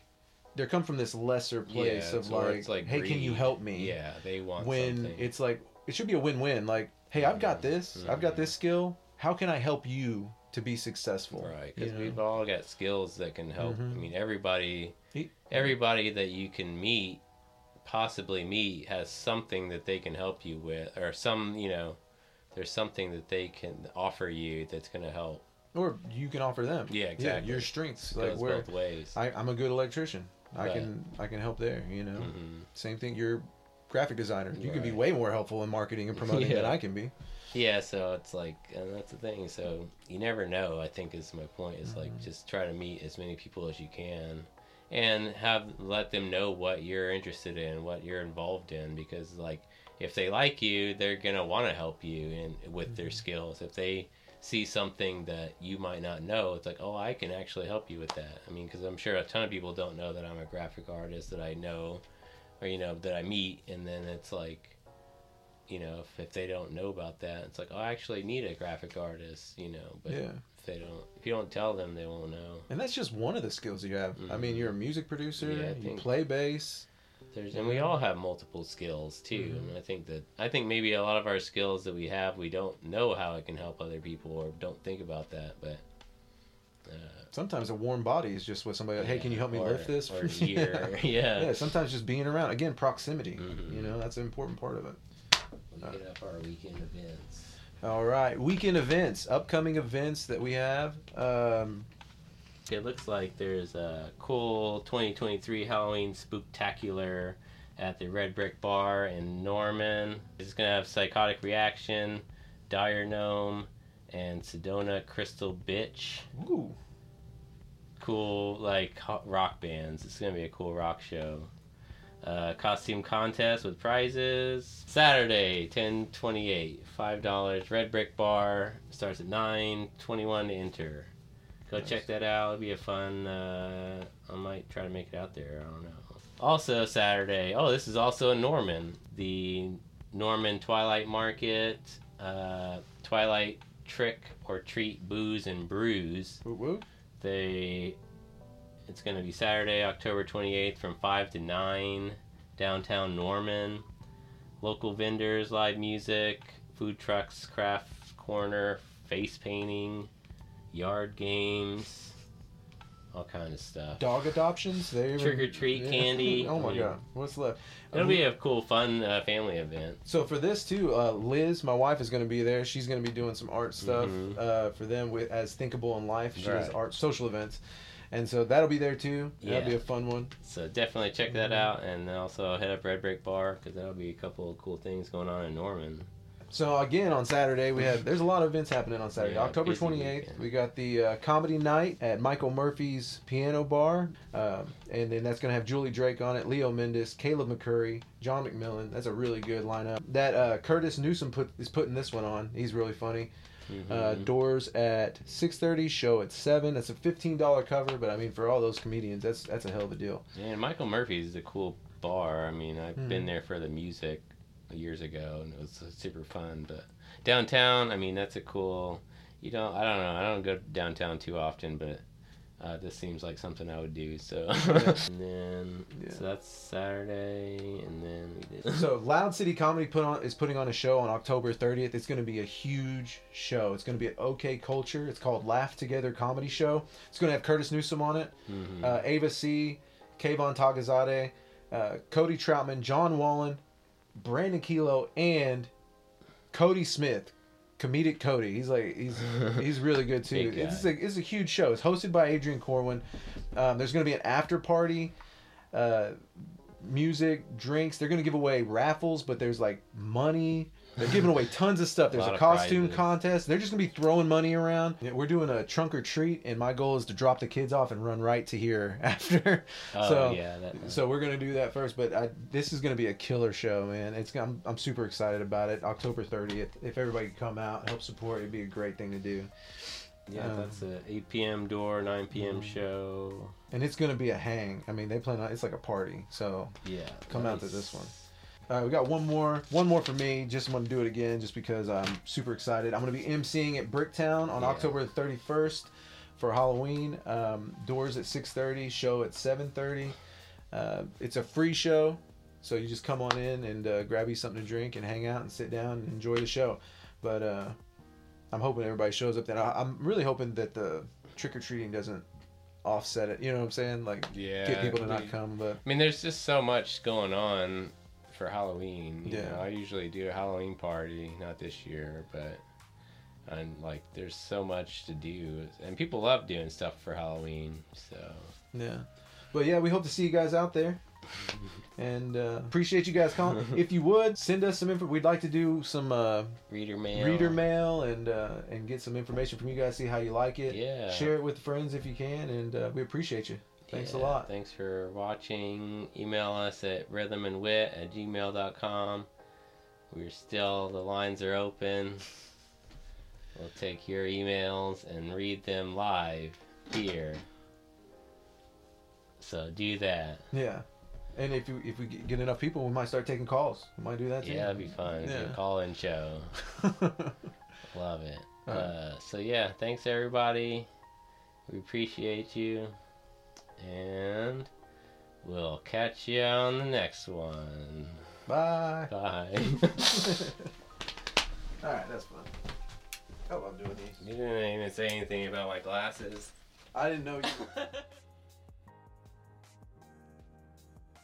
They come from this lesser place Yeah, of like, like "Hey, can you help me?" Yeah, they want When something. it's like it should be a win-win. Like, "Hey, I've got this. I've got this skill. How can I help you to be successful?" Right, because we've all got skills that can help. Mhm. I mean, everybody, everybody that you can meet, possibly meet, has something that they can help you with, or some, you know, there's something that they can offer you that's going to help. Or you can offer them. Yeah, exactly. your strengths, It like where both ways. I, I'm a good electrician. I Right. can I can help there. You know. hmm Same thing. You're graphic designer. You can be way more helpful in marketing and promoting than I can be. Yeah, so it's like, and that's the thing. So you never know. I think is my point. Is like Mhm. just try to meet as many people as you can, and have let them know what you're interested in, what you're involved in, because like if they like you, they're gonna want to help you in with their Mhm. skills. If they see something that you might not know, it's like, oh, I can actually help you with that. I mean, because I'm sure a ton of people don't know that I'm a graphic artist that I know, or you know that I meet, and then it's like you know, if, if they don't know about that, it's like, oh, I actually need a graphic artist, you know. But yeah. if they don't, if you don't tell them, they won't know. And that's just one of the skills you have. I mean, Mhm. you're a music producer. Yeah, you play bass. There's, and we all have multiple skills too. Mhm. And I think that I think maybe a lot of our skills that we have, we don't know how it can help other people or don't think about that. But Sometimes a warm body is just what somebody. like, Hey, can you help me or- lift this? Or ear, yeah. yeah. Sometimes just being around. Again, proximity. Mhm. You know, that's an important part of it. We hit up our weekend events. All right, weekend events, upcoming events that we have. Um, It looks like there's a cool 2023 Halloween spooktacular at the Red Brick Bar in Norman. It's gonna have Psychotic Reaction, Dire Gnome, and Sedona Crystal Bitch. ooh, Cool like rock bands. It's gonna be a cool rock show. Uh, costume contest with prizes. Saturday, ten twenty eight, five dollars. Red Brick Bar starts at nine. Twenty one to enter. Go Nice. check that out. It'll be a fun. Uh, I might try to make it out there. I don't know. Also Saturday. Oh, this is also in Norman. The Norman Twilight Market. Uh, Twilight Trick or Treat Booze and Brews. woo woo. They it's going to be Saturday, October 28th from 5 to 9 downtown Norman. Local vendors, live music, food trucks, craft corner, face painting, yard games. All kind of stuff. Dog adoptions. They Trick or treat candy. oh my I mean, god, what's left? It'll be a cool, fun uh, family event. So for this too, uh, Liz, my wife, is going to be there. She's going to be doing some art stuff Mhm. uh, for them with as Thinkable in Life. She does art social events, and so that'll be there too. That'll be a fun one. So definitely check that Mhm. out, and then also head up Red Brick Bar because that'll be a couple of cool things going on in Norman. So again, on Saturday we have there's a lot of events happening on Saturday. Yeah, October twenty eighth, weekend. we got the uh, comedy night at Michael Murphy's Piano Bar, um, and then that's gonna have Julie Drake on it, Leo Mendes, Caleb McCurry, John McMillan. That's a really good lineup. That uh, Curtis Newsom put is putting this one on. He's really funny. Uh, Mhm. doors at six thirty, show at seven. That's a fifteen dollar cover, but I mean for all those comedians, that's that's a hell of a deal. and Michael Murphy's is a cool bar. I mean, I've been Mhm. there for the music years ago, and it was super fun. But downtown, I mean, that's a cool. You don't. I don't know. I don't go downtown too often, but. Uh, this seems like something I would do. So, and then Yeah. so that's Saturday, and then we did. So Loud City Comedy put on is putting on a show on October 30th. It's going to be a huge show. It's going to be at OK Culture. It's called Laugh Together Comedy Show. It's going to have Curtis Newsom on it, Mhm. uh, Ava C, Kayvon Tagazade, uh, Cody Troutman, John Wallen, Brandon Kilo, and Cody Smith. Comedic Cody. He's like he's he's really good too. It's a, it's a huge show. It's hosted by Adrian Corwin. Um, there's going to be an after party. Uh, music, drinks. They're gonna give away raffles, but there's like money. They're giving away tons of stuff. There's Lot a costume prizes. contest. They're just gonna be throwing money around. We're doing a trunk or treat, and my goal is to drop the kids off and run right to here after. oh so- yeah, that, So we're gonna do that first, but I, this is gonna be a killer show, man. It's I'm, I'm super excited about it. October 30th. If everybody could come out, and help support, it'd be a great thing to do. Yeah, Um, that's a 8 p.m. door, 9 p.m. Mhm. show. And it's gonna be a hang. I mean, they plan on it's like a party. So Yeah. Come out to this one. All right, we got one more. One more for me. Just want to do it again, just because I'm super excited. I'm going to be emceeing at Bricktown on Yeah. October 31st for Halloween. Um, doors at 6:30, show at 7:30. Uh, it's a free show, so you just come on in and uh, grab you something to drink and hang out and sit down and enjoy the show. But uh, I'm hoping everybody shows up. Then I'm really hoping that the trick or treating doesn't offset it. You know what I'm saying? Like Yeah. get people to not come. But I mean, there's just so much going on for Halloween. You Yeah. know, I usually do a Halloween party, not this year, but and like there's so much to do, and people love doing stuff for Halloween. So Yeah. But yeah, we hope to see you guys out there. And uh, appreciate you guys calling. if you would send us some info, we'd like to do some uh, reader mail. reader mail and uh, and get some information from you guys. See how you like it. Yeah. Share it with friends if you can, and uh, we appreciate you. Thanks a lot. Thanks for watching. Email us at rhythmandwit at gmail.com. We're still, the lines are open. We'll take your emails and read them live here. So do that. Yeah. And if you, if we get enough people, we might start taking calls. We might do that too. Yeah, that'd be fun. Yeah. Call in show. Love it. Right. Uh, so yeah, thanks everybody. We appreciate you. And we'll catch you on the next one. Bye. Bye. All right, that's fun. I love doing these. you didn't even say anything about my glasses. I didn't know you.